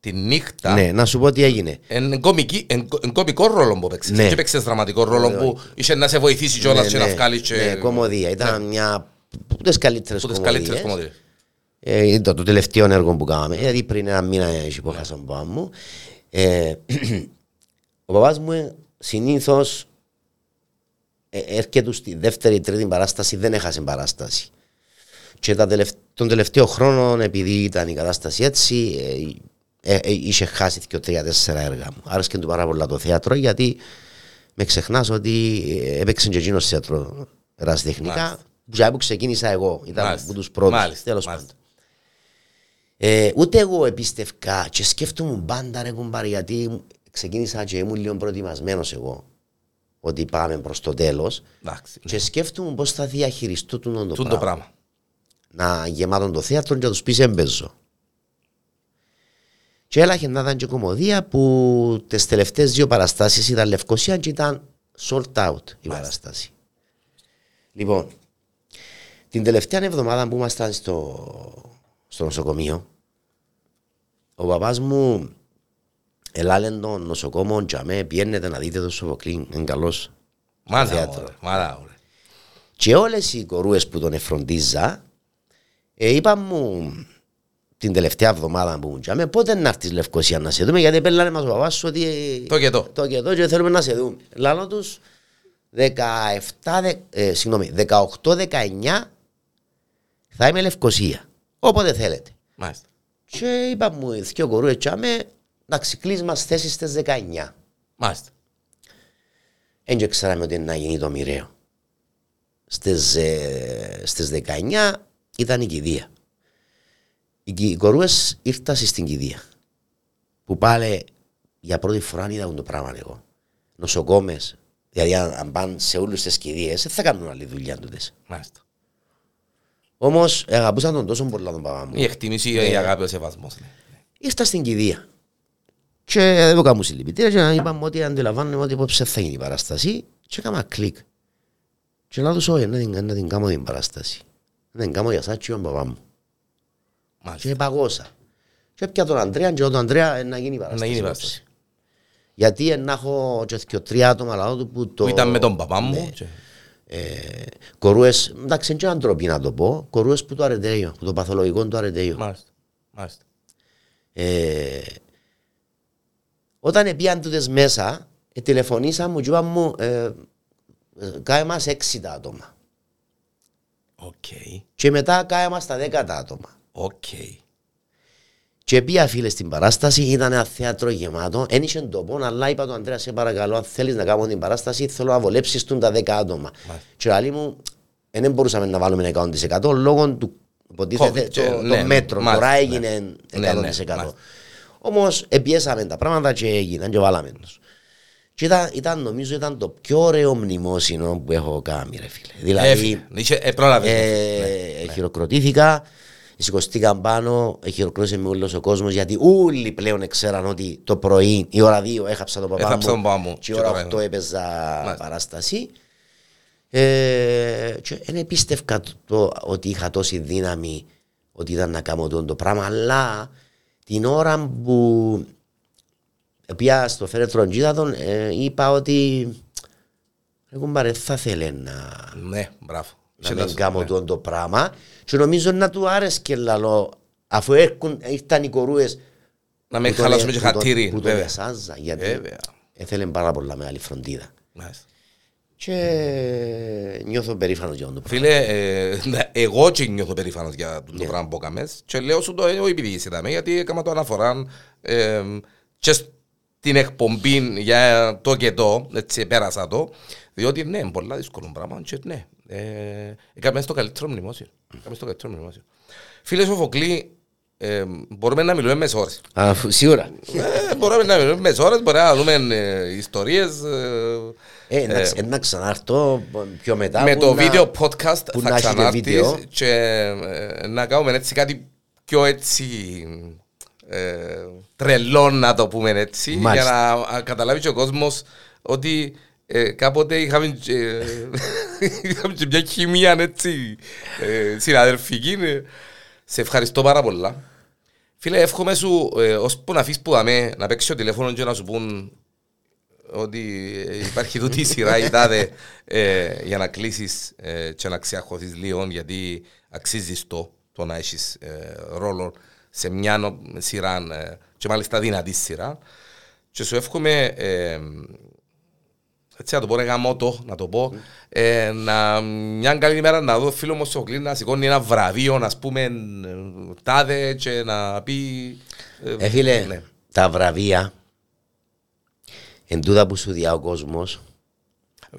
τη νύχτα Ναι, να σου πω τι έγινε. Είναι κομική- εν- εν κομικό ρόλο που παίξες. Ναι. Και παίξες δραματικό ρόλο που είχε να σε βοηθήσει κιόλας και να βγάλεις και... ναι, κομμωδία. Ήταν μια από τις καλύτερες Που Ε, ήταν το, το τελευταίο έργο που κάναμε. Δηλαδή πριν ένα μήνα έχει που χάσαν πάνω μου. Ε, ο παπάς μου συνήθως έρχεται στη δεύτερη τρίτη παράσταση, δεν έχασε παράσταση. Και τα τελευ... τον τελευταίο χρόνο, επειδή ήταν η κατάσταση έτσι, ε, ε, ε, είχε χάσει και τρία-τέσσερα έργα μου. Άρεσε του πάρα πολλά το θέατρο, γιατί με ξεχνάς ότι ε, έπαιξε και εκείνος θέατρο ερασιτεχνικά. Μάλιστα. Που που ξεκίνησα εγώ, ήταν Μάλιστα. από τους πρώτους. Μάλιστα, Τέλος μάλιστα. πάντων. Ε, ούτε εγώ επίστευκα και σκέφτομαι πάντα ρε κουμπάρ γιατί ξεκίνησα και ήμουν λίγο προετοιμασμένος εγώ ότι πάμε προς το τέλος Εντάξει. και σκέφτομαι πώς θα διαχειριστώ τούτο το, Τούν το πράγμα. πράγμα. Να γεμάτον το θέατρο και να τους πεις έμπαιζω. Και έλαχε να ήταν και κομμωδία που τις τελευταίες δύο παραστάσεις ήταν Λευκοσία και ήταν sold out η παραστάση. Λοιπόν, την τελευταία εβδομάδα που ήμασταν στο, στο νοσοκομείο, ο παπάς μου ελάλε το νοσοκόμο και αμέ πιένετε να δείτε το Σοφοκλή, είναι καλός. Μάλα, θέατρος. ωραία, μάλα, ωραία. Και όλες οι κορούες που τον εφροντίζα ε, είπαν μου την τελευταία εβδομάδα που μου τζάμε πότε να έρθεις Λευκοσία να σε δούμε γιατί πέλανε μας ο παπάς σου ότι ε, Το και το. το και το και θέλουμε να σε δούμε. Λάλο τους 17, δε- ε, συγγνώμη, 18-19 θα είμαι Λευκοσία. Όποτε θέλετε. Μάλιστα. Και είπα μου, οι δυο κορούες τσάμε, εντάξει, κλείς μας θέσεις στις 19. Μάλιστα. Δεν και ξέραμε ότι είναι να γίνει το μοιραίο. Στις, ε, στις 19 ήταν η κηδεία. Οι, κι- οι κορούες ήρθαν στην κηδεία. Που πάλι για πρώτη φορά είδα το πράγμα εγώ. Νοσοκόμες, δηλαδή αν, αν πάνε σε όλους τις κηδείες, δεν θα κάνουν άλλη δουλειά τούτες. Μάλιστα. Όμως αγαπούσαν τον τόσο πολλά τον παπά μου. Η εκτίμηση, Ναι. η αγάπη, ο σεβασμός. ναι. Ήρθα στην κηδεία. Και δεν μου κάνουν συλληπιτήρια και είπαμε ότι αντιλαμβάνομαι ότι απόψε θα γίνει η παράσταση και έκανα κλικ. Και να τους όχι, να την, να την κάνω την παράσταση. Να την κάνω για σας και τον παπά μου. Μάλιστα. Και παγώσα. Και έπια τον Αντρέα και τον Αντρέα ε, να γίνει η Να παράσταση. γίνει η απόψε. παράσταση. Γιατί ε, να έχω και δυο τρία άτομα λαό του που το... Που ήταν με τον παπά Ναι. μου. Και- Ε, κορούες, εντάξει, είναι και αντροπή να το πω, κορούες που το αρετέιο, που το παθολογικό του αρετέιο. Μάλιστα. Μάλιστα. Ε, όταν πήγαν τούτες μέσα, ε, τηλεφωνήσαν μου και είπαν μου, ε, ε, κάνε μας έξι τα άτομα. Οκ. Και μετά κάνε μας τα δέκα άτομα. Οκ. Και πήγα φίλες στην παράσταση, ήταν ένα θέατρο γεμάτο, δεν είχε τόπο, αλλά είπα του Αντρέα, σε παρακαλώ, αν θέλεις να κάνω την παράσταση, θέλω να βολέψεις τούν τα δέκα άτομα. Μάλιστα. Και λέει μου, «Ε, δεν μπορούσαμε να βάλουμε 100% λόγω του υποτίθεται COVID, το, και- το ναι, μέτρο. μάλιστα, Τώρα ναι. έγινε 100%. Ναι, ναι, μάλιστα. Όμως επιέσαμε τα πράγματα και έγιναν και βάλαμε τους. Και ήταν, ήταν, νομίζω ήταν το πιο ωραίο μνημόσυνο που έχω κάνει ρε φίλε. Δηλαδή Έφυγε. Είχε- ε, πρόλαβες. ε, χειροκροτήθηκα, σηκωστήκαν πάνω, ε, χειροκρότησε με όλος ο κόσμος γιατί όλοι πλέον ξέραν ότι το πρωί, η ώρα 2 έχαψα τον παπά Έχαψα μου, τον παπά μου και η και ώρα τώρα 8 είναι. έπαιζα Μάλιστα. παράσταση. Ε, και δεν πίστευκα το, το, ότι είχα τόση δύναμη ότι ήταν να κάνω το, το πράγμα, αλλά την ώρα που πήγα στο φέρετρο Τζίδατον ε, είπα ότι εγώ μπαρε θα θέλει να, Ναι, μπράβο. Να Είχε μην τα- κάνω ναι. το, το πράγμα και νομίζω να του άρεσκε λαλό αφού έρχουν, ήρθαν οι κορούες Να με που τον- χαλάσουμε και που τον- χατήρι. που τον βέβαια. εσάζα γιατί Βέβαια. έθελε πάρα πολλά μεγάλη φροντίδα Μάλιστα. και νιώθω περήφανος για αυτό το πράγμα. Φίλε, ε, ναι, εγώ και νιώθω περήφανος για Ναι. το το πράγμα που έκαμε και λέω σου το ε, όχι επειδή είσαι δάμε, γιατί έκανα το αναφορά ε, και στην εκπομπή για το και το, έτσι πέρασα το, διότι ναι, είναι πολλά δύσκολο πράγμα και ναι, ε, έκαμε στο καλύτερο μνημόσιο. Έκαμε στο καλύτερο μνημόσιο. Φίλε Σοφοκλή, ε, μπορούμε να μιλούμε μες ώρες. Αφού, σίγουρα. Ε, μπορούμε να μιλούμε μες ώρες, μπορούμε να δούμε ε, ιστορίες, ε, Ε, να, ξ- ε, να ξανάρθω πιο μετά. με που το να- βίντεο podcast που θα να έχετε ξανάρθεις βίντεο. και ε, να κάνουμε έτσι κάτι πιο έτσι ε, τρελό να το πούμε έτσι Μάλιστα. για να α, καταλάβει και ο κόσμος ότι ε, κάποτε είχαμε και, είχαμε και μια χημία έτσι. Ε, συναδελφική ε. σε ευχαριστώ πάρα πολλά. Φίλε, εύχομαι σου, ε, ώσπου να αφήσεις που δαμε, να παίξεις το τηλέφωνο και να σου πούν ότι ε, υπάρχει τούτη η σειρά η τάδε ε, για να κλείσεις ε, και να ξεχωθείς λίγο γιατί αξίζεις το, το να έχεις ε, ρόλο σε μια νο- σειρά ε, και μάλιστα δυνατή σειρά. Και σου εύχομαι ε, έτσι να το πω ρε γαμώτο, να το πω ε, να, μια καλή ημέρα να δω φίλο μου στο κλίν να σηκώνει ένα βραβείο να πούμε ε, τάδε και να πει Ε, φίλε, ναι. τα βραβεία εν τούτα που σου διά ο κόσμος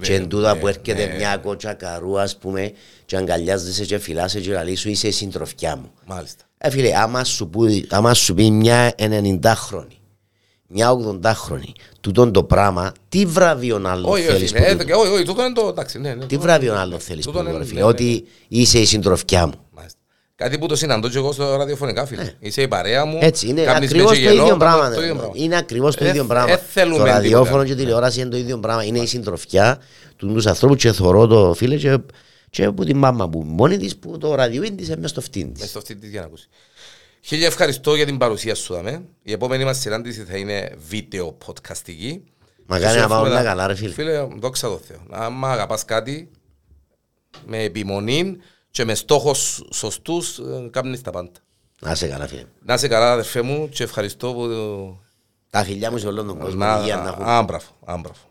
και εν τούτα ναι, που έρχεται ναι. μια κότσα καρού ας πούμε και αγκαλιάζεσαι και φυλάσαι και λαλείς σου είσαι η συντροφιά μου. Μάλιστα. Ε, φίλε, άμα σου, πει, άμα σου πει μια 90χρονη, μια 80χρονη, τούτον το πράγμα, τι βραβείο άλλο Όχι, όχι, θέλεις ναι, που ε, τούτο; και όχι, όχι, τούτο είναι το, εντάξει, ναι, ναι. Τι το- βραβείο άλλο θέλεις που τούτο τούτο, είναι, ρε φίλε, ναι, ναι, ότι είσαι η συντροφιά μου. Μάλιστα. Κάτι που το συναντώ και εγώ στο ραδιοφωνικά, φίλε. Είσαι η παρέα μου. Ναι. Έτσι, είναι κάνεις ακριβώς με το και γελό, ίδιο το- πράγμα. το ίδιο ναι. πράγμα. Είναι ακριβώς το Ε, ίδιο ε, πράγμα. θέλουμε Το τίποτα. ραδιόφωνο και η τηλεόραση είναι το ίδιο πράγμα. Είναι η συντροφιά του τους ανθρώπους και θωρώ το φίλε και, και από την μάμα που μόνη της που το ραδιό της μες στο φτύν Μες της. στο αυτή της για να ακούσει. Χίλια ευχαριστώ για την παρουσία σου, δαμε. Η επόμενη μας συνάντηση θα είναι βίντεο podcastική. Μακάρι Και να σου πάμε εύχομαι όλα καλά ρε φίλε. Φίλε, δόξα τω Θεώ. Άμα αγαπάς κάτι, με επιμονή και με στόχους σωστούς, ε, κάνεις τα πάντα. Να σε καλά φίλε. Να είσαι καλά, αδερφέ μου, και ευχαριστώ που... Τα φιλιά μου σε όλον τον κόσμο. Να... Υγεία να έχουν. Άμπραφο, άμπραφο.